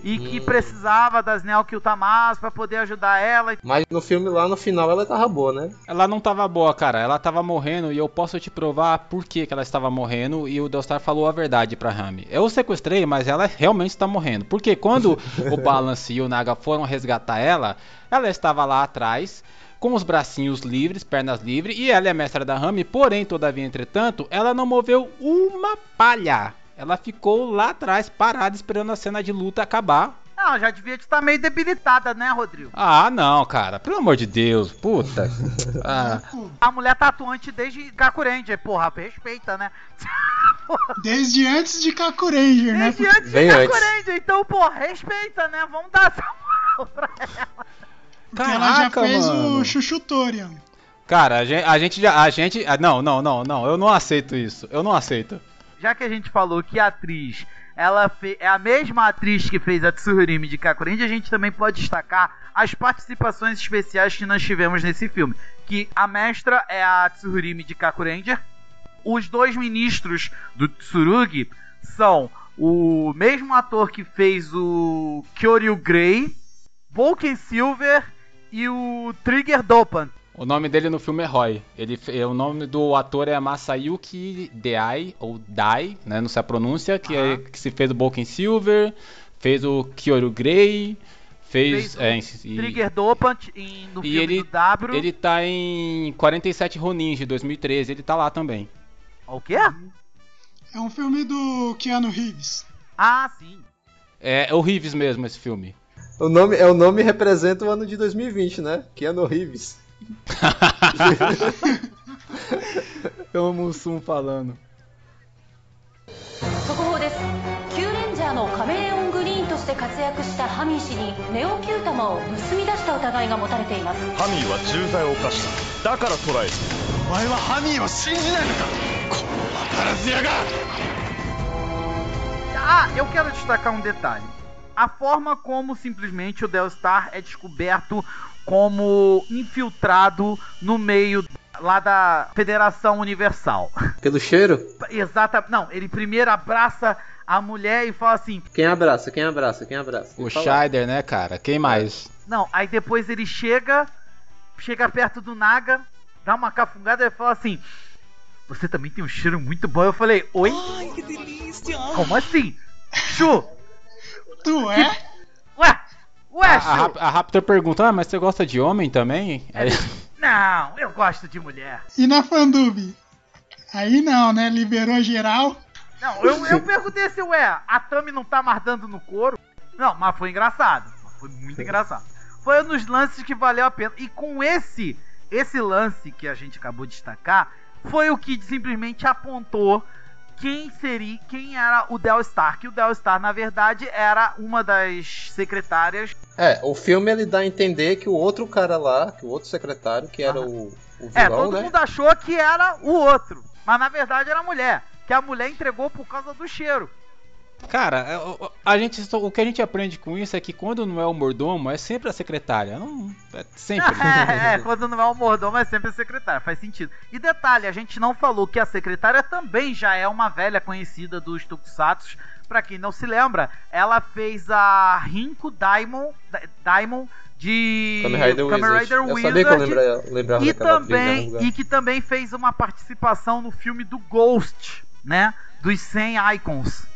e que Hum. precisava das Neokiltamas pra poder ajudar ela. Mas no filme lá no final ela tava boa, né? Ela não tava boa, cara. Ela tava morrendo e eu posso te provar por que, que ela estava morrendo e o Delstar falou a verdade pra Rami. Eu sequestrei, mas ela realmente está morrendo. Porque quando o Balance e o Naga foram resgatar ela, ela estava lá atrás com os bracinhos livres, pernas livres, e ela é a mestra da Rami, porém, todavia, entretanto, ela não moveu uma palha. Ela ficou lá atrás, parada, esperando a cena de luta acabar. Não, já devia estar meio debilitada, né, Rodrigo? Ah, não, cara. Pelo amor de Deus. Puta. Ah. A mulher tá atuante desde Kakurendia, porra, respeita, né? Desde antes de Kaku Ranger, né? Desde antes Bem de. Kakurendia, então, porra, respeita, né? Vamos dar essa moral pra ela. Porque ela já Caraca, fez mano. o Chuchutorian. Cara, a gente, a gente já. A gente. ah, Não, não, não, não. Eu não aceito isso. Eu não aceito. Já que a gente falou que a atriz ela é a mesma atriz que fez a Tsuhurimi de Kakurendia, a gente também pode destacar as participações especiais que nós tivemos nesse filme. Que a mestra é a Tsuhurimi de Kakurendia. Os dois ministros do Tsurugi são o mesmo ator que fez o Kyoryu Grey, Vulcan Silver e o Trigger Dopan. O nome dele no filme é Roy. Ele, o nome do ator é Masayuki Dai, ou Dai, né? Não sei a pronúncia, que, é, que se fez o Boken Silver, fez o Kyoru Grey, fez. Fez é, e- Trigger Dopan em- no E filme ele- do W. Ele tá em 47 Ronin de 2013, ele tá lá também. O quê? É um filme do Keanu Reeves. Ah, sim. É, é o Reeves mesmo esse filme. O nome, é, o nome representa o ano de 2020, né? Keanu Reeves. Eu amo o Sum falando. 速報です。キューレンジャーのカメレオングリーンとして活躍したハミー氏にネオキュー玉を盗み出した疑いが持たれています。ハミーは重罪を犯した。だから捕らえるお前はハミーを信じないのか？この分からずやが Ah, eu quero destacar um detalhe. A forma como simplesmente o Delstar é descoberto como infiltrado no meio lá da Federação Universal. Pelo cheiro? Exata. Não, ele primeiro abraça a mulher e fala assim: Quem abraça? Quem abraça? Quem abraça? O Fala. Scheider, né, cara? Quem mais? Não, aí depois ele chega, chega perto do Naga, dá uma cafungada e fala assim: Você também tem um cheiro muito bom. Eu falei: Oi? Ai, que delícia! Como assim? Chu! Tu é? Ué! Ué, A, a! Rap- a Raptor pergunta, ah, mas você gosta de homem também? Aí- Não, eu gosto de mulher. E na Fandub? Aí não, né? Liberou geral. Não, eu, eu perguntei se, ué, a Tami não tá mais dando no couro? Não, mas foi engraçado. Foi muito engraçado. Foi um dos lances que valeu a pena. E com esse, esse lance que a gente acabou de destacar, foi o que simplesmente apontou quem seria, quem era o Del Star. Que o Del Star, na verdade, era uma das secretárias. É, o filme ele dá a entender que o outro cara lá, que o outro secretário, que era Ah. o, o vilão, É, todo né? mundo achou que era o outro. Mas na verdade era a mulher. Que a mulher entregou por causa do cheiro. Cara, é, o- a gente, o que a gente aprende com isso é que quando não é o mordomo, é sempre a secretária. Não, é sempre. é, é, quando não é o mordomo é sempre a secretária, faz sentido. E detalhe, a gente não falou que a secretária também já é uma velha conhecida dos Tokusatsu. Pra quem não se lembra, ela fez a Rinko Daimon, Da- Daimon de Kamen Rider Kamen Wizard. Eu sabia que eu lembra- lembrava e atriz também lugar. e que também fez uma participação no filme do Ghost, né? Dos 100 Icons.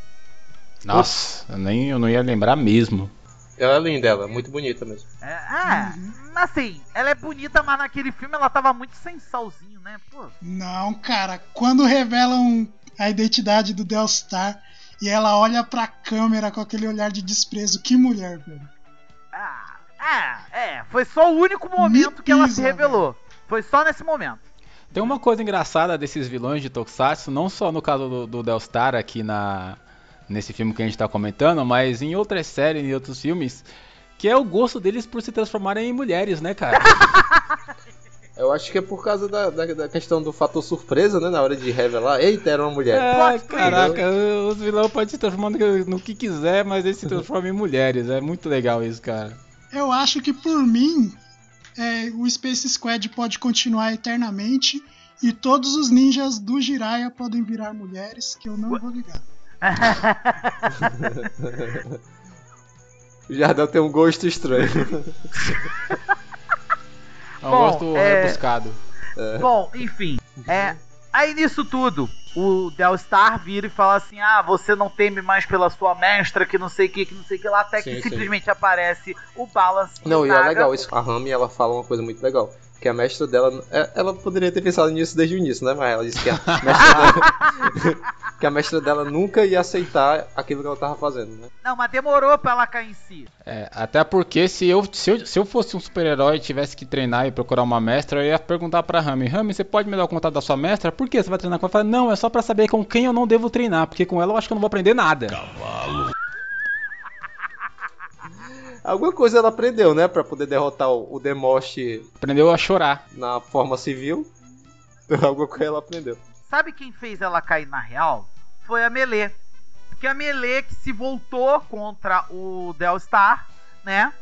Nossa, eu nem eu não ia lembrar mesmo. Ela é linda, ela é muito bonita mesmo. É, é, assim, ela é bonita, mas naquele filme ela tava muito sem salzinho, né? Pô. Não, cara, quando revelam a identidade do Delstar e ela olha pra câmera com aquele olhar de desprezo, que mulher, velho. Ah, é, é, foi só o único momento que ela se revelou. Foi só nesse momento. Tem uma coisa engraçada desses vilões de Tokusatsu, não só no caso do, do Delstar aqui na, nesse filme que a gente tá comentando, mas em outras séries e outros filmes, que é o gosto deles por se transformarem em mulheres, né, cara? Eu acho que é por causa da, da, da questão do fator surpresa, né? Na hora de revelar. Eita, era uma mulher. É, caraca, os vilões podem se transformar no, que quiser, mas eles se transformam em mulheres. É muito legal isso, cara. Eu acho que por mim, é, o Space Squad pode continuar eternamente e todos os ninjas do Jiraiya podem virar mulheres, que eu não vou ligar. O Jardel tem um gosto estranho. É um Bom, gosto é- rebuscado. Bom, enfim, é. Aí nisso tudo, o Delstar vira e fala assim: Ah, você não teme mais pela sua mestra, que não sei o que, que não sei o que lá, até que Sim, sim. simplesmente aparece o Balance. Não, e é legal isso. A Rami, ela fala uma coisa muito legal. Que a mestra dela. é- Ela poderia ter pensado nisso desde o início, né? Mas ela disse que a mestra dela. que a mestra dela nunca ia aceitar aquilo que ela tava fazendo, né? Não, mas demorou pra ela cair em si. É, até porque se eu, se eu, se eu fosse um super-herói e tivesse que treinar e procurar uma mestra, eu ia perguntar pra Rami, Rami, você pode me dar o contato da sua mestra? Por que você vai treinar com ela? Eu falei, não, é só pra saber com quem eu não devo treinar, porque com ela eu acho que eu não vou aprender nada. Alguma coisa ela aprendeu, né? Pra poder derrotar o, o Demosh Aprendeu a chorar. na forma civil. Alguma coisa ela aprendeu. Sabe quem fez ela cair na real? Foi a Melee. Porque a Melee que se voltou contra o Delstar, né?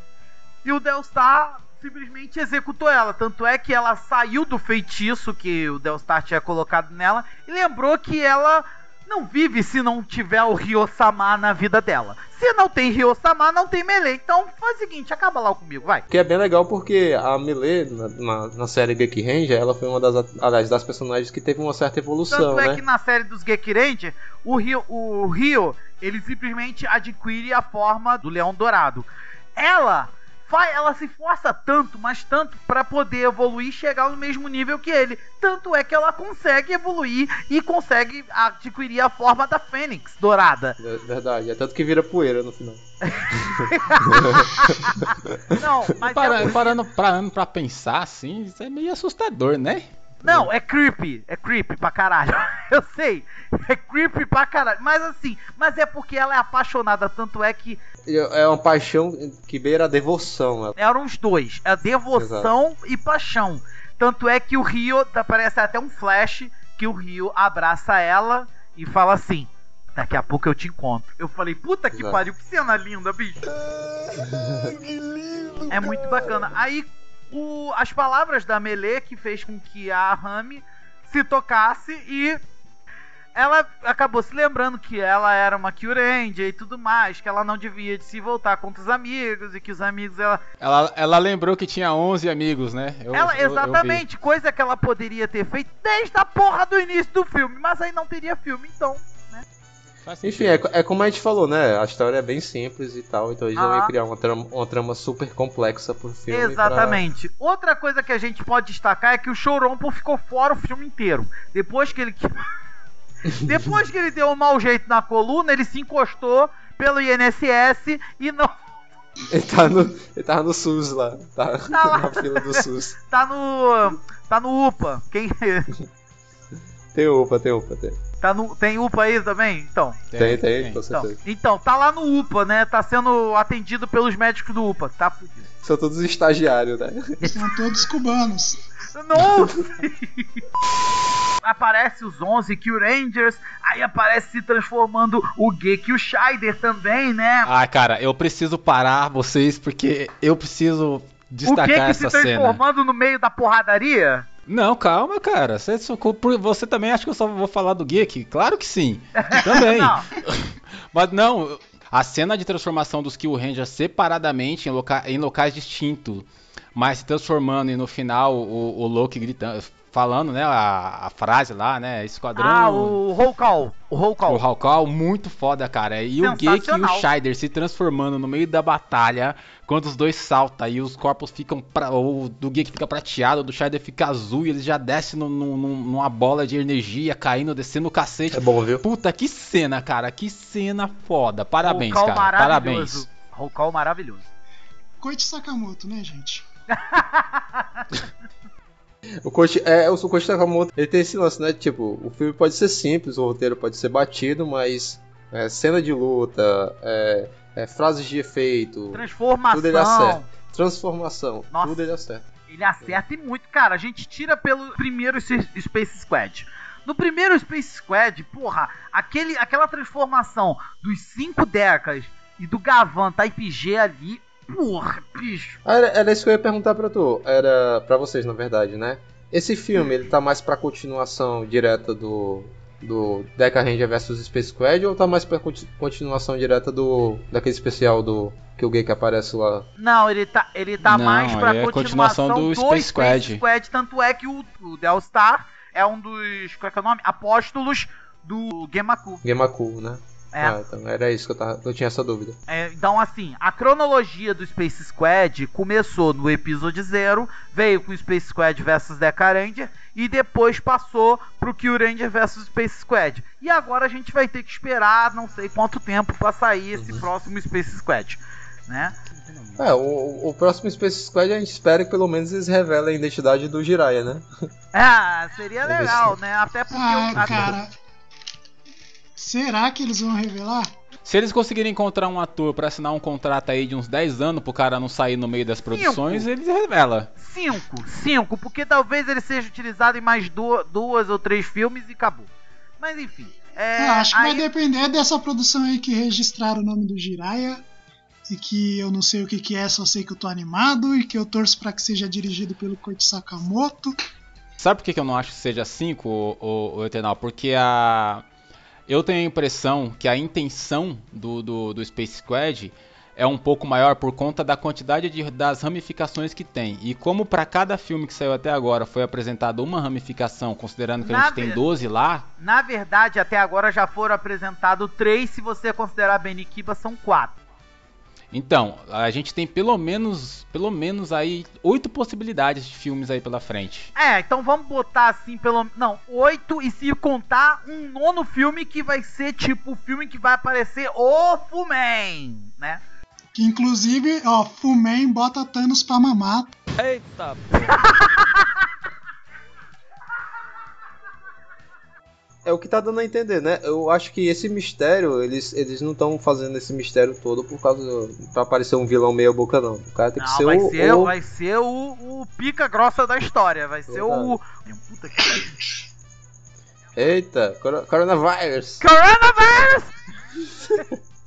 E o Delstar simplesmente executou ela. Tanto é que ela saiu do feitiço que o Delstar tinha colocado nela e lembrou que ela não vive se não tiver o Ryo-sama na vida dela. Se não tem Ryo-sama, não tem Melee. Então faz o seguinte, acaba lá comigo, vai. Que é bem legal porque a Melee, na, na, na série Geek Ranger, ela foi uma das, aliás, das personagens que teve uma certa evolução, Tanto é né? que na série dos Geek Ranger, o Rio, o Rio, ele simplesmente adquire a forma do Leão Dourado. Ela vai, ela se força tanto, mas tanto para poder evoluir e chegar no mesmo nível que ele. Tanto é que ela consegue evoluir e consegue adquirir a forma da Fênix Dourada. É Verdade, é tanto que vira poeira no final. Não, mas Para- é- parando, parando pra pensar assim, isso é meio assustador, né? Não, é creepy. É creepy pra caralho. Eu sei. É creepy pra caralho. Mas assim, mas é porque ela é apaixonada. Tanto é que É uma paixão que beira a devoção. né? eram os dois. É devoção e paixão. Tanto é que o Rio, aparece até um flash que o Rio abraça ela e fala assim: Daqui a pouco eu te encontro. Eu falei, puta que Exato. pariu, que cena linda, bicho. É muito bacana. Aí, o- as palavras da Melee que fez com que a Rami se tocasse e ela acabou se lembrando que ela era uma Kyuranger e tudo mais, que ela não devia de se voltar contra os amigos e que os amigos ela Ela, ela lembrou que tinha 11 amigos, né? Eu- ela, eu- eu exatamente, coisa que ela poderia ter feito desde a porra do início do filme, mas aí não teria filme, então, Enfim, é, é como a gente falou, né? A história é bem simples e tal, então eles não Ah. iam criar uma trama, uma trama super complexa pro filme. pra- Exatamente. Outra coisa que a gente pode destacar é que o Showrompo ficou fora o filme inteiro. Depois que ele. Depois que ele deu um mau jeito na coluna, ele se encostou pelo INSS e não Ele, tá no, ele tava no SUS lá, tá Tá lá. na fila do SUS. tá no. tá no UPA. Quem. Tem UPA, tem UPA, tem. Tá no, tem UPA aí também? Então. Tem, tem, com Então, certeza. então, tá lá no UPA, né? Tá sendo atendido pelos médicos do UPA. Tá fudido. São todos estagiários, né? São todos cubanos. Nossa! aparece os 11 Kill Rangers, aí aparece se transformando o Geek e o Scheider também, né? Ah, cara, eu preciso parar vocês porque eu preciso o destacar essa se cena. transformando no meio da porradaria? Não, calma, cara. Você, você também acha que eu só vou falar do Geek? Claro que sim. Também. Não. Mas não, a cena de transformação dos Kill Rangers separadamente em, loca- em locais distintos, mas se transformando e no final o, o Loki gritando, falando, né, a, a frase lá, né, esquadrão... Ah, o roll call. O roll call. O Hawkall, muito foda, cara. E o Geek e o. Scheider se transformando no meio da batalha, quando os dois saltam e os corpos ficam. Pra, o do Geek fica prateado, o do Scheider fica azul e eles já descem num- num- numa bola de energia, caindo, descendo o cacete. É bom, viu? Puta, que cena, cara. Que cena foda. Parabéns, roll call cara. maravilhoso. Parabéns. Roll call maravilhoso. Koichi Sakamoto, né, gente? O coach, é, o Koichi Sakamoto, ele tem esse lance, né? Tipo, o filme pode ser simples, o roteiro pode ser batido, mas é, cena de luta, é, é, frases de efeito, tudo ele acerta. Transformação. Transformação, Nossa. tudo ele acerta. Ele acerta e muito. Cara, a gente tira pelo primeiro Space Squad. No primeiro Space Squad, porra, aquele, aquela transformação dos cinco decas e do Gavan Type G ali, porra, bicho. Era, era isso que eu ia perguntar pra tu, era pra vocês, na verdade, né? Esse filme, ele tá mais pra continuação direta do do Deca Ranger vs Space Squad ou tá mais pra conti- continuação direta do daquele especial do que o gay que aparece lá? Não, ele tá, ele tá Não, mais pra é continuação, continuação do Space Squad. Tanto é que o, o Del Star é um dos. Qual é que é o nome? Apóstolos do Gemaku. Gemaku, né? É. Ah, então era isso que eu, tava, eu tinha essa dúvida. É, então, assim, a cronologia do Space Squad começou no episódio 0, veio com o Space Squad vs Deca Ranger, e depois passou pro Kill Ranger vs Space Squad. E agora a gente vai ter que esperar não sei quanto tempo pra sair esse Uhum. próximo Space Squad, né? É, o, o próximo Space Squad a gente espera que pelo menos eles revelem a identidade do Jiraiya, né? Ah, seria legal, né? Até porque Ah, cara. Será que eles vão revelar? Se eles conseguirem encontrar um ator pra assinar um contrato aí de uns 10 anos pro cara não sair no meio das produções, Cinco. eles revelam. Cinco, cinco, porque talvez ele seja utilizado em mais du- duas ou três filmes e acabou. Mas enfim. É, Eu acho que aí- vai depender dessa produção aí que registraram o nome do Jiraiya. E que eu não sei o que, que é, só sei que eu tô animado e que eu torço pra que seja dirigido pelo Koichi Sakamoto. Sabe por que que eu não acho que seja 5, o, o, o Eternal? Porque a. Eu tenho a impressão que a intenção do, do, do Space Squad é um pouco maior por conta da quantidade de, das ramificações que tem. E como para cada filme que saiu até agora foi apresentada uma ramificação, considerando que a Na gente tem ver- 12 lá, Na verdade, até agora já foram apresentados três, se você considerar Benikiba, são quatro. Então, a gente tem pelo menos, pelo menos aí oito possibilidades de filmes aí pela frente. É, então vamos botar assim, pelo. Não, oito e se contar um nono filme que vai ser tipo o filme que vai aparecer o Fuman, né? Que inclusive, ó, Fumen bota Thanos pra mamar. Eita, É o que tá dando a entender, né? Eu acho que esse mistério, eles, eles não estão fazendo esse mistério todo por causa do, pra aparecer um vilão meia boca não. O cara tem que Não, ser vai, o, ser, o- vai ser o, o pica grossa da história. Vai ser o. Puta que. Eita, coro- coronavírus. Coronavirus!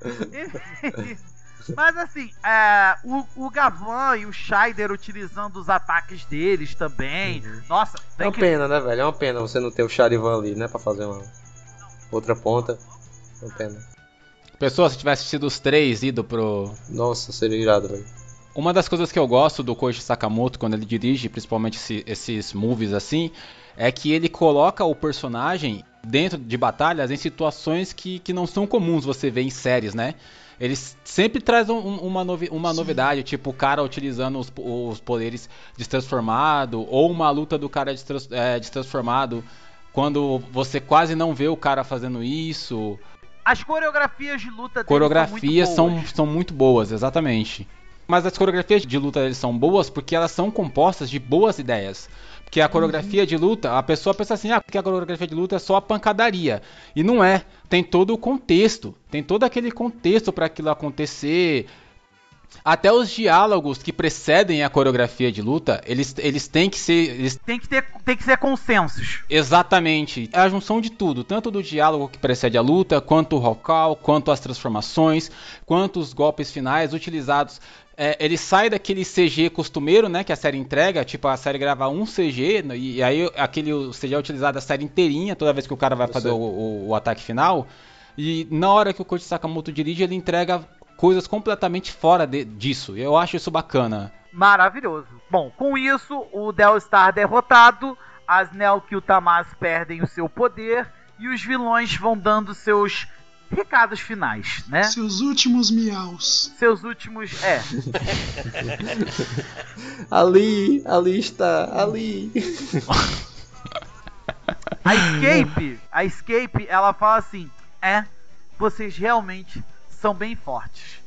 Mas assim, é, o, o Gavan e o Scheider utilizando os ataques deles também. Nossa, É uma que. pena, né, velho? É uma pena você não ter o Charivan ali, né? Pra fazer uma outra ponta. É uma pena. Pessoal, se tivesse assistido os três, ido pro, Nossa, seria irado, velho. Uma das coisas que eu gosto do Koichi Sakamoto quando ele dirige, principalmente esse- esses movies assim, é que ele coloca o personagem dentro de batalhas em situações que, que não são comuns você ver em séries, né? Eles sempre trazem um, uma, novi uma novidade, tipo o cara utilizando os, os poderes destransformado, ou uma luta do cara destrans é, destransformado quando você quase não vê o cara fazendo isso. As coreografias de luta coreografias são muito, são, são muito boas, exatamente. Mas as coreografias de luta eles são boas porque elas são compostas de boas ideias. Porque a coreografia uhum. de luta, a pessoa pensa assim, ah, porque a coreografia de luta é só a pancadaria. E não é. Tem todo o contexto. Tem todo aquele contexto para aquilo acontecer. Até os diálogos que precedem a coreografia de luta, eles, eles têm que ser. Eles... Tem, que ter, tem que ser consensos. Exatamente. É a junção de tudo, tanto do diálogo que precede a luta, quanto o rocal, quanto as transformações, quanto os golpes finais utilizados é, ele sai daquele CG costumeiro, né, que a série entrega, tipo a série grava um CG e aí aquele CG é utilizado a série inteirinha toda vez que o cara vai fazer o, o, o, ataque final. E na hora que o Koji Sakamoto dirige, ele entrega coisas completamente fora de, disso. Eu acho isso bacana. Maravilhoso. Bom, com isso, o Del Star derrotado, as Neo Kyutamas perdem o seu poder e os vilões vão dando seus recados finais, né? Seus últimos miaus. Seus últimos. É. ali, ali está, ali. A Escape, a Escape, ela fala assim: é, vocês realmente são bem fortes.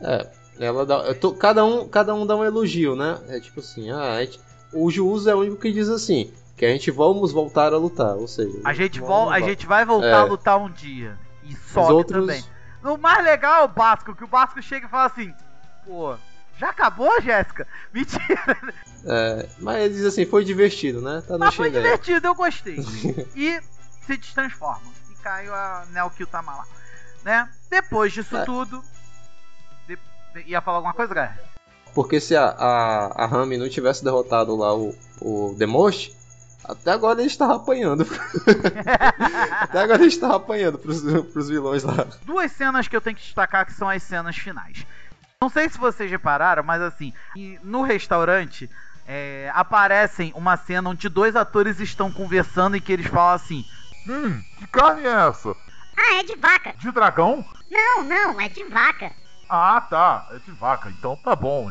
É, ela dá. Tô, cada, um, cada um dá um elogio, né? É tipo assim, ah, gente, o Juus é o único que diz assim. Que a gente vamos voltar a lutar, ou seja, a gente, vol a gente vai voltar é. a lutar um dia. E sobe outros... também. O mais legal é o Basco, que o Basco chega e fala assim, pô, já acabou, Jéssica? Mentira. É, mas ele diz assim, foi divertido, né? Tá mas foi divertido, eu gostei. e se transforma. E caiu a Neo Kyutama lá. Né? Depois disso é. tudo. De... Ia falar alguma coisa, galera? Porque se a, a, a Rami não tivesse derrotado lá o, o Demost, até agora ele estava apanhando. Até agora ele estava apanhando pros, pros vilões lá. Duas cenas que eu tenho que destacar que são as cenas finais. Não sei se vocês repararam, mas assim, no restaurante é, aparecem uma cena onde dois atores estão conversando e que eles falam assim: Hum, que carne é essa? Ah, é de vaca. De dragão? Não, não, é de vaca. Ah, tá, é de vaca, então tá bom.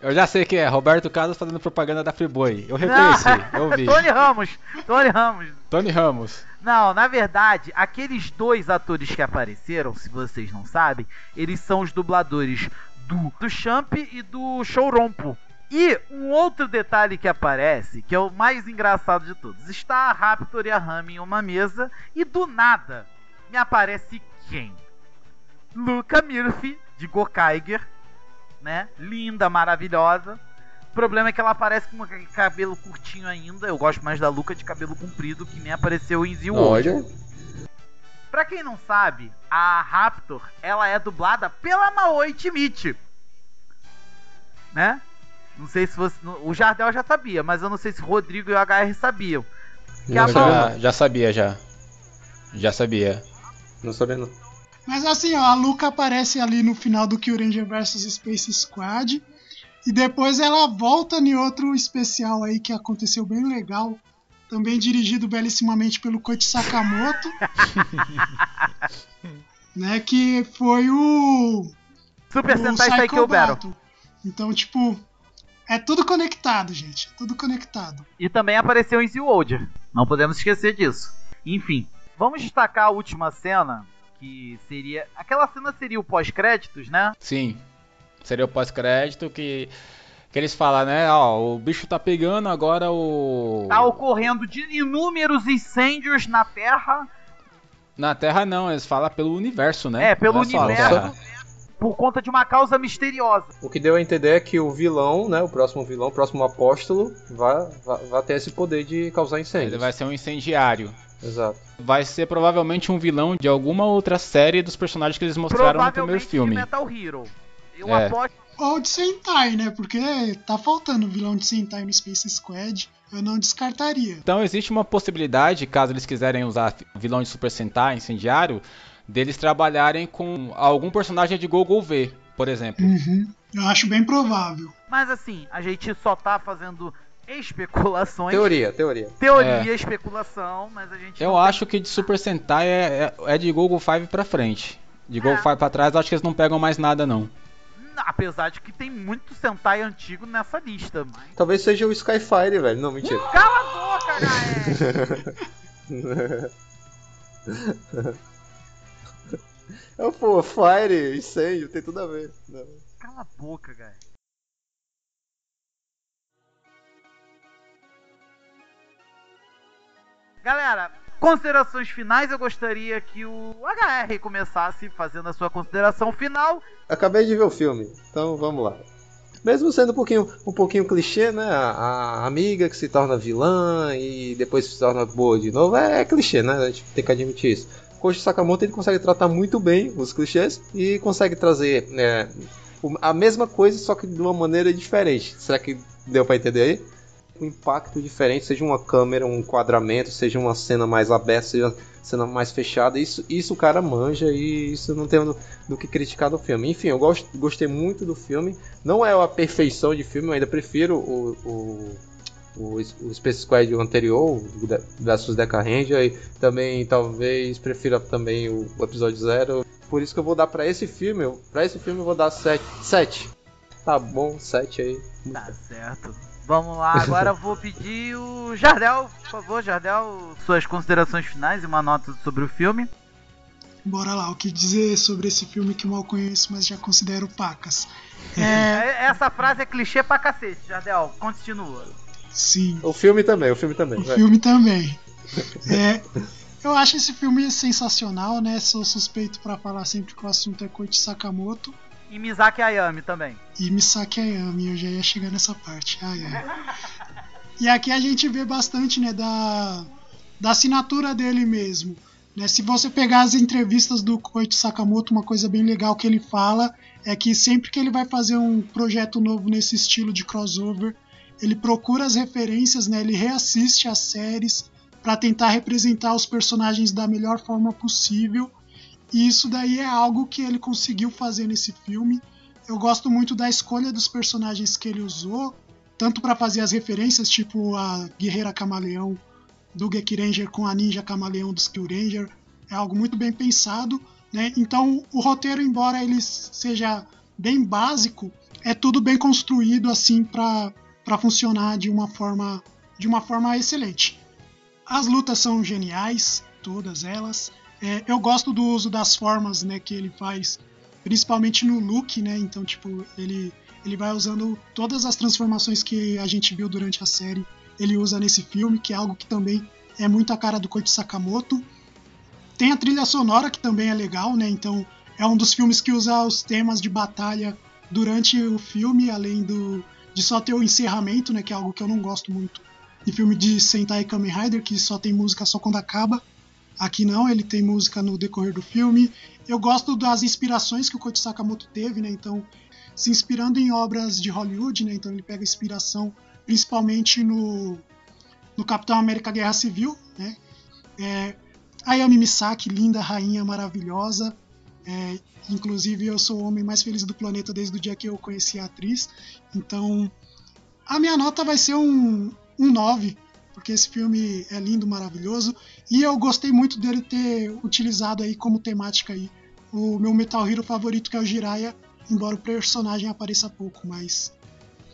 Eu já sei que é, Roberto Carlos fazendo propaganda da Friboi. Eu reconheci, eu vi. Tony Ramos, Tony Ramos. Tony Ramos. Não, na verdade, aqueles dois atores que apareceram, se vocês não sabem, eles são os dubladores do, do Champ e do Showrompo. E um outro detalhe que aparece, que é o mais engraçado de todos, está a Raptor e a Rami em uma mesa e do nada me aparece quem? Luca Murphy, de Gokaiger, né? Linda, maravilhosa. O problema é que ela aparece com cabelo curtinho ainda. Eu gosto mais da Luca de cabelo comprido, que nem apareceu em Zio Olha. Pra quem não sabe, a Raptor, ela é dublada pela Maoi Timichi. Né? Não sei se você. O Jardel já sabia, mas eu não sei se o Rodrigo e o HR sabiam. Que não, já, já sabia, já. Já sabia. Não sabia não. Mas assim, ó, a Luca aparece ali no final do Kill Ranger vs Space Squad. E depois ela volta em outro especial aí que aconteceu bem legal. Também dirigido belíssimamente pelo Koichi Sakamoto. né, que foi o. Super o Sentai Psycho Battle. Então, tipo, é tudo conectado, gente. É tudo conectado. E também apareceu em Zewolder. Não podemos esquecer disso. Enfim, vamos destacar a última cena, que seria. Aquela cena seria o pós-créditos, né? Sim. Seria o pós-crédito que. Que eles falam, né? Ó, o bicho tá pegando, agora o. Tá ocorrendo de inúmeros incêndios na Terra. Na Terra não, eles falam pelo universo, né? É, pelo é universo. Por conta de uma causa misteriosa. O que deu a entender é que o vilão, né? O próximo vilão, o próximo apóstolo, vai, vai, vai ter esse poder de causar incêndio. Ele vai ser um incendiário. Exato. Vai ser provavelmente um vilão de alguma outra série dos personagens que eles mostraram no primeiro filme. De Metal Hero. Eu É. aposto. Ou de Sentai, né? Porque tá faltando vilão de Sentai no Space Squad. Eu não descartaria. Então existe uma possibilidade, caso eles quiserem usar vilão de Super Sentai, incendiário, deles trabalharem com algum personagem de Google V, por exemplo. Uhum. Eu acho bem provável. Mas assim, a gente só tá fazendo especulações. Teoria, teoria. Teoria, especulação, mas a gente. Eu acho que de Super Sentai é, é, é de Google 5 pra frente. De Google É. 5 pra trás, acho que eles não pegam mais nada, não. tem- Apesar de que tem muito Sentai antigo nessa lista. Mas... Talvez seja o Skyfire, velho. Não, mentira. Cala a boca, Gaé! É, pô, Fire, incêndio, tem tudo a ver. Não. Cala a boca, Gaé. Galera, considerações finais. Eu gostaria que o HR começasse fazendo a sua consideração final. Acabei de ver o filme, então vamos lá. Mesmo sendo um pouquinho, um pouquinho clichê, né? A, amiga que se torna vilã e depois se torna boa de novo, é, é clichê, né? A gente tem que admitir isso. Koji Sakamoto ele consegue tratar muito bem os clichês e consegue trazer o- a mesma coisa, só que de uma maneira diferente. Será que deu pra entender aí? Um impacto diferente, seja uma câmera, um enquadramento, seja uma cena mais aberta, seja uma cena mais fechada. Isso, isso o cara manja e isso não tem do, do que criticar do filme. Enfim, eu gosto, gostei muito do filme. Não é a perfeição de filme, eu ainda prefiro o, o, o, o Space Squad anterior, versus Deca Ranger, e também talvez prefira também o, o episódio 0. Por isso que eu vou dar pra esse filme, pra esse filme eu vou dar 7. 7. Tá bom, 7 aí. Tá certo. Vamos lá, agora eu vou pedir o Jardel, por favor, Jardel, suas considerações finais e uma nota sobre o filme. Bora lá, o que dizer sobre esse filme que mal conheço, mas já considero pacas. É, É, Essa frase é clichê pra cacete, Jardel. Continua. sim, O filme também, o filme também. o vai. filme também. É, eu acho esse filme sensacional, né? Sou suspeito pra falar sempre que o assunto é Koichi Sakamoto E Mizaki Ayami também. e Misaki Ayami, eu já ia chegar nessa parte. Ai, ai. E aqui a gente vê bastante, né, da, da assinatura dele mesmo. Né? Se você pegar as entrevistas do Koichi Sakamoto, uma coisa bem legal que ele fala é que sempre que ele vai fazer um projeto novo nesse estilo de crossover, ele procura as referências, né? ele reassiste as séries para tentar representar os personagens da melhor forma possível. E isso daí é algo que ele conseguiu fazer nesse filme. Eu gosto muito da escolha dos personagens que ele usou, tanto para fazer as referências, tipo a Guerreira Camaleão do Geki Ranger com a Ninja Camaleão dos Ranger. É algo muito bem pensado, né? Então, o roteiro, embora ele seja bem básico, é tudo bem construído assim para funcionar de uma forma de uma forma excelente. As lutas são geniais, todas elas. É, eu gosto do uso das formas, né, que ele faz, principalmente no look, né? Então, tipo, ele ele vai usando todas as transformações que a gente viu durante a série. Ele usa nesse filme, que é algo que também é muito a cara do Koichi Sakamoto. Tem a trilha sonora que também é legal, né? Então, é um dos filmes que usa os temas de batalha durante o filme, além do de só ter o encerramento, né, que é algo que eu não gosto muito. Em filme de Sentai Kamen Rider, que só tem música só quando acaba. Aqui não, ele tem música no decorrer do filme. Eu gosto das inspirações que o Koichi Sakamoto teve, né? Então, se inspirando em obras de Hollywood, né? Então ele pega inspiração principalmente no, no Capitão América Guerra Civil, né? É, Ayami Misaki, linda, rainha, maravilhosa. É, inclusive, eu sou o homem mais feliz do planeta desde o dia que eu conheci a atriz. Então, a minha nota vai ser um, um 9, porque esse filme é lindo, maravilhoso. E eu gostei muito dele ter utilizado aí como temática aí o meu Metal Hero favorito, que é o Jiraiya, embora o personagem apareça pouco, mas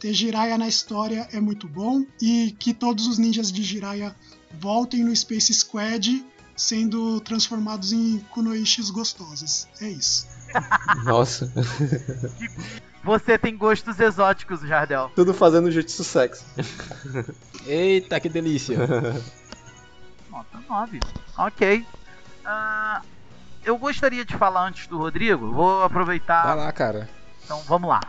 ter Jiraiya na história é muito bom. E que todos os ninjas de Jiraiya voltem no Space Squad sendo transformados em kunoishis gostosas. É isso. Nossa. Você tem gostos exóticos, Jardel. Tudo fazendo jutsu sexo. Eita, que delícia. Nota 9. Ok. Ah, eu gostaria de falar antes do Rodrigo. Vou aproveitar. Vai lá, cara. Então vamos lá.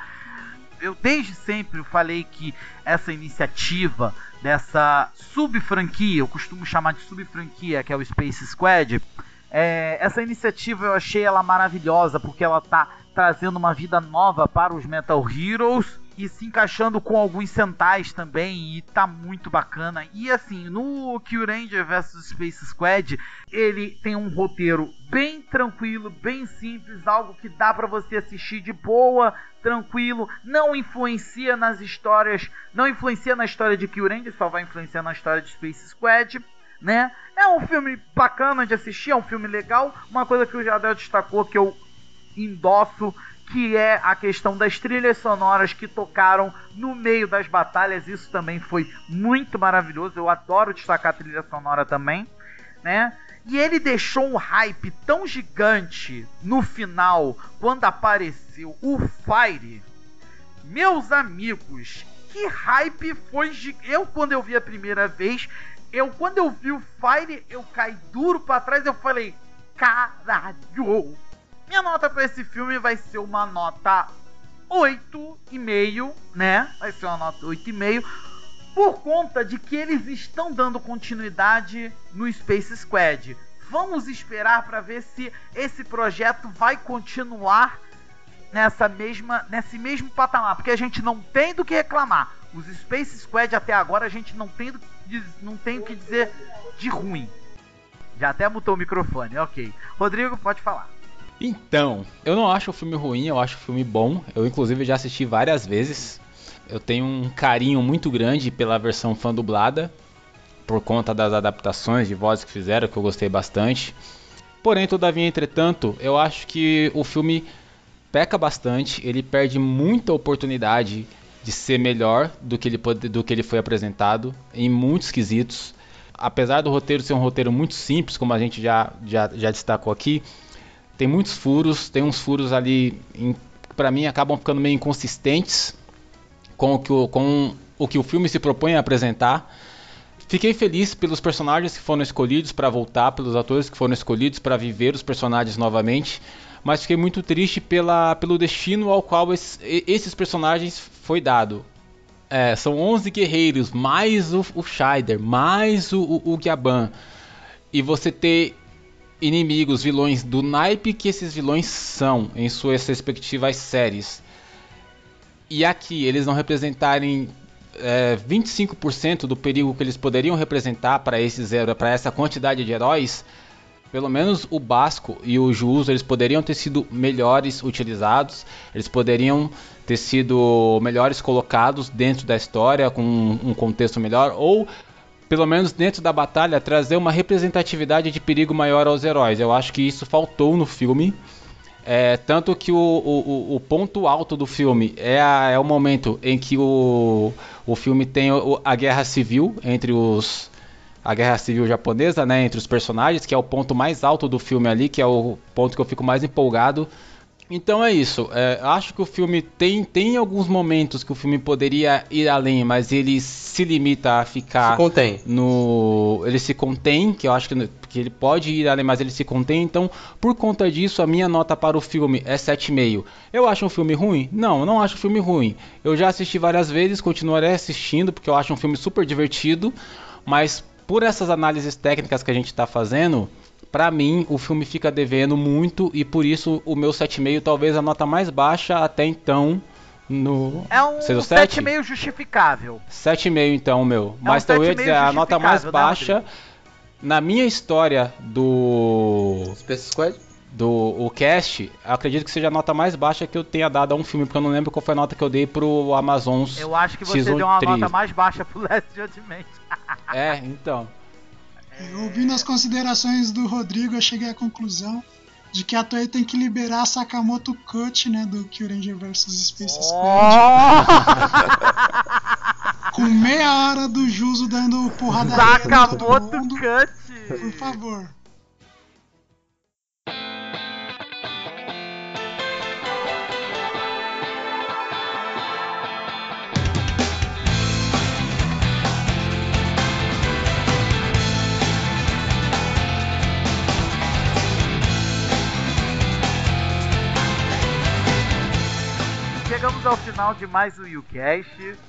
Eu desde sempre falei que essa iniciativa dessa sub-franquia, eu costumo chamar de sub-franquia, que é o Space Squad, é, essa iniciativa eu achei ela maravilhosa porque ela tá trazendo uma vida nova para os Metal Heroes e se encaixando com alguns centais também e tá muito bacana. E assim, no Q-Ranger vs Space Squad, ele tem um roteiro bem tranquilo, bem simples, algo que dá para você assistir de boa, tranquilo, não influencia nas histórias, não influencia na história de Q-Ranger, só vai influenciar na história de Space Squad. Né? É um filme bacana de assistir, é um filme legal. Uma coisa que o Jadel destacou que eu endosso que é a questão das trilhas sonoras que tocaram no meio das batalhas. Isso também foi muito maravilhoso. Eu adoro destacar a trilha sonora também, né? E ele deixou um hype tão gigante no final, quando apareceu o Fire. Meus amigos, que hype foi Eu quando eu vi a primeira vez, eu quando eu vi o Fire, eu caí duro para trás, eu falei: "Caralho!" Minha nota para esse filme vai ser uma nota 8,5, né? Vai ser uma nota 8,5 por conta de que eles estão dando continuidade no Space Squad. Vamos esperar para ver se esse projeto vai continuar nessa mesma, nesse mesmo patamar, porque a gente não tem do que reclamar. Os Space Squad até agora a gente não tem, do, não tem o que dizer de ruim. Já até mutou o microfone, ok. Rodrigo, pode falar. Então, eu não acho o filme ruim, eu acho o filme bom. Eu, inclusive, já assisti várias vezes. Eu tenho um carinho muito grande pela versão fã dublada, por conta das adaptações de vozes que fizeram, que eu gostei bastante. Porém, todavia, entretanto, eu acho que o filme peca bastante, ele perde muita oportunidade de ser melhor do que ele, pode, do que ele foi apresentado em muitos quesitos. Apesar do roteiro ser um roteiro muito simples, como a gente já, já, já destacou aqui, tem muitos furos, tem uns furos ali, para mim, acabam ficando meio inconsistentes com o, que o, com o que o filme se propõe a apresentar. Fiquei feliz pelos personagens que foram escolhidos para voltar, pelos atores que foram escolhidos para viver os personagens novamente, mas fiquei muito triste pela, pelo destino ao qual esses, esses personagens foi dado. É, são 11 guerreiros, mais o, o Scheider, mais o, o, o. E você ter inimigos, vilões do naipe que esses vilões são em suas respectivas séries. E aqui eles não representarem é, 25% do perigo que eles poderiam representar para esses para essa quantidade de heróis, pelo menos o Basco e o Juso eles poderiam ter sido melhores utilizados, eles poderiam ter sido melhores colocados dentro da história com um contexto melhor ou pelo menos dentro da batalha, trazer uma representatividade de perigo maior aos heróis. Eu acho que isso faltou no filme. É, tanto que o, o, o, ponto alto do filme é, a, é o momento em que o, o filme tem a guerra civil entre os. A guerra civil japonesa, né? Entre os personagens, que é o ponto mais alto do filme ali, que é o ponto que eu fico mais empolgado. Então é isso. É, acho que o filme tem, tem alguns momentos que o filme poderia ir além, mas ele se limita a ficar. Se contém. No, ele se contém, que eu acho que, que ele pode ir além, mas ele se contém. Então, por conta disso, a minha nota para o filme é 7,5. Eu acho um filme ruim? Não, eu não acho um filme ruim. Eu já assisti várias vezes, continuarei assistindo, porque eu acho um filme super divertido. Mas por essas análises técnicas que a gente está fazendo para mim, o filme fica devendo muito e por isso o meu 7,5 talvez a nota mais baixa até então no É um 7,5 justificável. 7,5 então, meu. É Mas um eu ia dizer, a nota mais né, baixa na minha história do Space Squad do o cast, acredito que seja a nota mais baixa que eu tenha dado a um filme, porque eu não lembro qual foi a nota que eu dei pro Amazon Eu acho que você Season deu uma 3. nota mais baixa pro Last Judgment. é, então. Ouvindo as considerações do Rodrigo, eu cheguei à conclusão de que a Toei tem que liberar a Sakamoto Cut, né, do Kyuranger vs Space Squad. Com meia hora do Juso dando porrada Sakamoto Cut! Por favor. Ao final de mais um YouCast.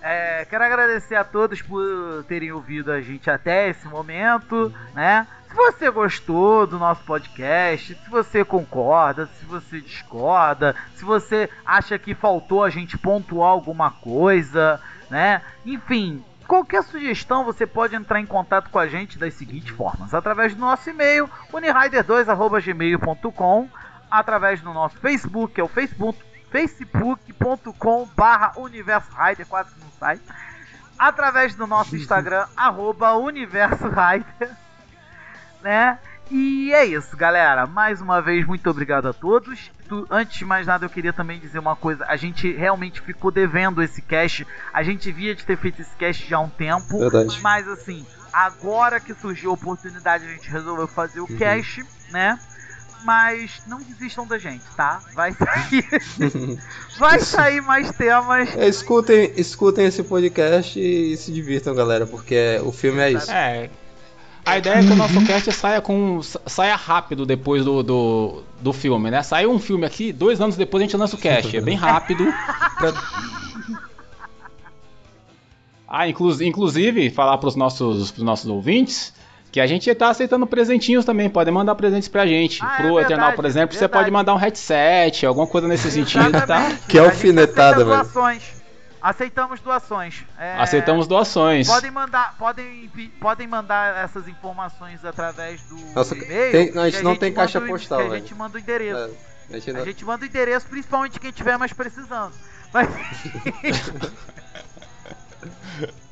É, quero agradecer a todos por terem ouvido a gente até esse momento, né? Se você gostou do nosso podcast, se você concorda, se você discorda, se você acha que faltou a gente pontuar alguma coisa, né? Enfim, qualquer sugestão você pode entrar em contato com a gente das seguintes formas: através do nosso e-mail, unirider2@gmail.com, através do nosso Facebook, que é o Facebook facebook.com barra Universo Rider, quase que não sai. Através do nosso Instagram, arroba Universo Rider né? E é isso, galera. Mais uma vez, muito obrigado a todos. Antes de mais nada, eu queria também dizer uma coisa. A gente realmente ficou devendo esse cast. A gente via de ter feito esse cast já há um tempo. Verdade. Mas assim, agora que surgiu a oportunidade, a gente resolveu fazer o Uhum. cast, né? Mas não desistam da gente, tá? Vai sair. Vai sair mais temas. É, escutem, escutem esse podcast e se divirtam, galera, porque o filme é isso. É. A ideia é que o nosso cast saia, com, saia rápido depois do, do, do filme, né? Saiu um filme aqui, dois anos depois a gente lança o cast. É bem rápido. pra- Ah, inclu inclusive, falar pros nossos, pros nossos ouvintes que a gente tá aceitando presentinhos também. Podem mandar presentes pra gente. Ah, é Pro verdade, Eternal, por exemplo, você pode mandar um headset, alguma coisa nesse sentido, tá? Que A gente alfinetada, aceita velho. doações. Aceitamos doações. É, Aceitamos doações. Podem mandar, podem, podem mandar essas informações através do Nossa, e-mail. tem- que a gente não tem manda caixa o- postal, que A gente manda o endereço. É, a gente A não- gente manda o endereço, principalmente quem tiver mais precisando. Mas...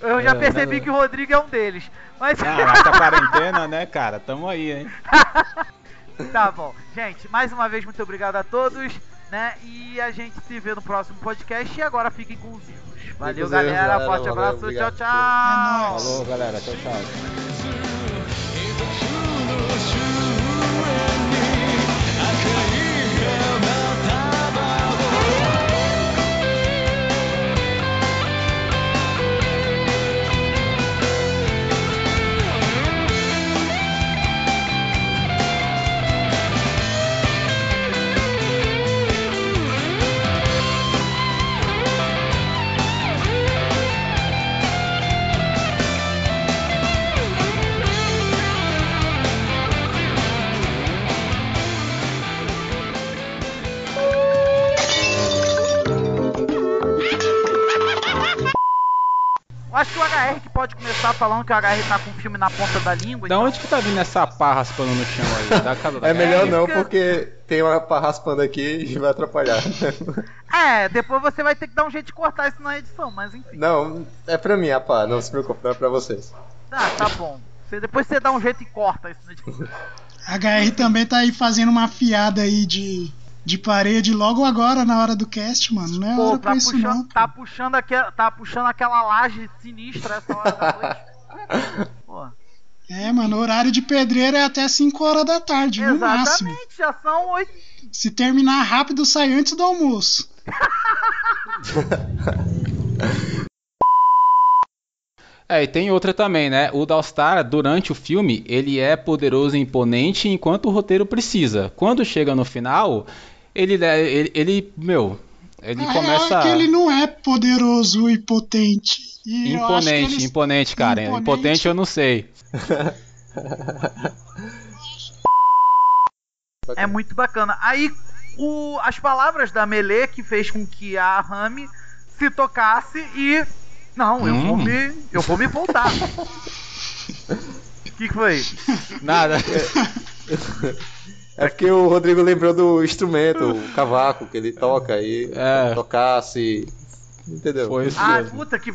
Eu já É, percebi né? que o Rodrigo é um deles. Mas Ah, mas a quarentena, né, cara? Tamo aí, hein? tá bom. Gente, mais uma vez, muito obrigado a todos. Né? E a gente se vê no próximo podcast. E agora fiquem com os erros. Valeu, erros, galera. galera. Forte Valeu, abraço. obrigado. Tchau, tchau. Falou, galera. Tchau, tchau. Pode começar falando que o HR tá com o filme na ponta da língua. Da então- onde que tá vindo essa pá raspando no chão aí? Da casa da É melhor não, que- porque tem uma pá raspando aqui e vai atrapalhar. É, depois você vai ter que dar um jeito de cortar isso na edição, mas enfim. Não, é pra mim a pá, não se preocupe, não é pra vocês. Ah, tá bom. Você, depois você dá um jeito e corta isso na edição. HR também tá aí fazendo uma fiada aí de, de parede logo agora na hora do cast, mano. Não é Pô, hora tá pra isso não. puxando, tá, puxando aquela, tá puxando aquela laje sinistra essa hora da noite. Pô, É, mano, horário de pedreiro é até 5 horas da tarde, no máximo. exatamente, já são oito. Se terminar rápido, sai antes do almoço. É, e tem outra também, né? O Dalstar, durante o filme, ele é poderoso e imponente enquanto o roteiro precisa. Quando chega no final, ele, ele, ele meu, ele A começa... real é que ele não é poderoso e potente. E eu acho que Imponente, eles- imponente, cara. Imponente. Impotente eu não sei. É muito bacana. Aí, o, as palavras da Melee que fez com que a Rami se tocasse e. Não, eu vou Hum. me. Eu vou me voltar. O que, que foi? Nada. É porque o Rodrigo lembrou do instrumento, o cavaco que ele toca aí, É. tocasse. Entendeu? Foi isso Ah, mesmo. puta que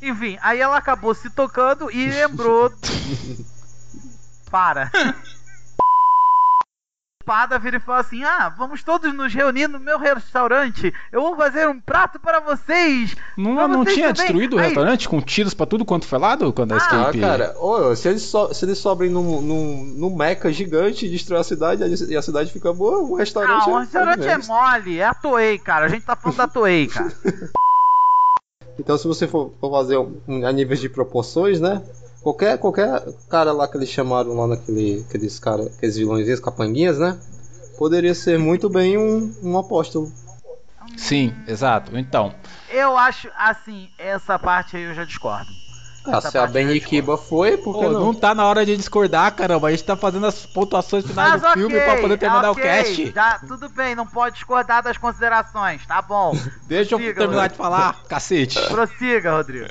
Enfim, aí ela acabou se tocando e lembrou. Para. Pada vira e fala assim: Ah, vamos todos nos reunir no meu restaurante. Eu vou fazer um prato para vocês. Não, Pra não vocês tinha também. destruído o Aí- restaurante com tiros pra tudo quanto foi lado quando a Ah, Escape... cara, ô, se eles, so, se eles sobem num, num, num meca gigante e destruir a cidade e a cidade fica boa, o restaurante Ah, o é- restaurante é menos. mole, é a Toei, cara. A gente tá falando da Toei, cara. Então, se você for, for fazer um, a níveis de proporções, né? Qualquer, qualquer cara lá que eles chamaram lá naquele, aqueles cara, aqueles vilõezinhos, capanguinhas, né? Poderia ser muito bem um, um apóstolo. Sim, exato. Então, Eu acho, assim, essa parte aí eu já discordo. Ah, se a parte eu Benny discordo. Kiba foi, por que Pô, não? não tá na hora de discordar, caramba. A gente tá fazendo as pontuações finais Mas do filme ok, pra poder terminar ok, o cast. Já, tudo bem, não pode discordar das considerações, tá bom. Deixa eu Prossiga, terminar Rodrigo. de falar, cacete. Prossiga, Rodrigo.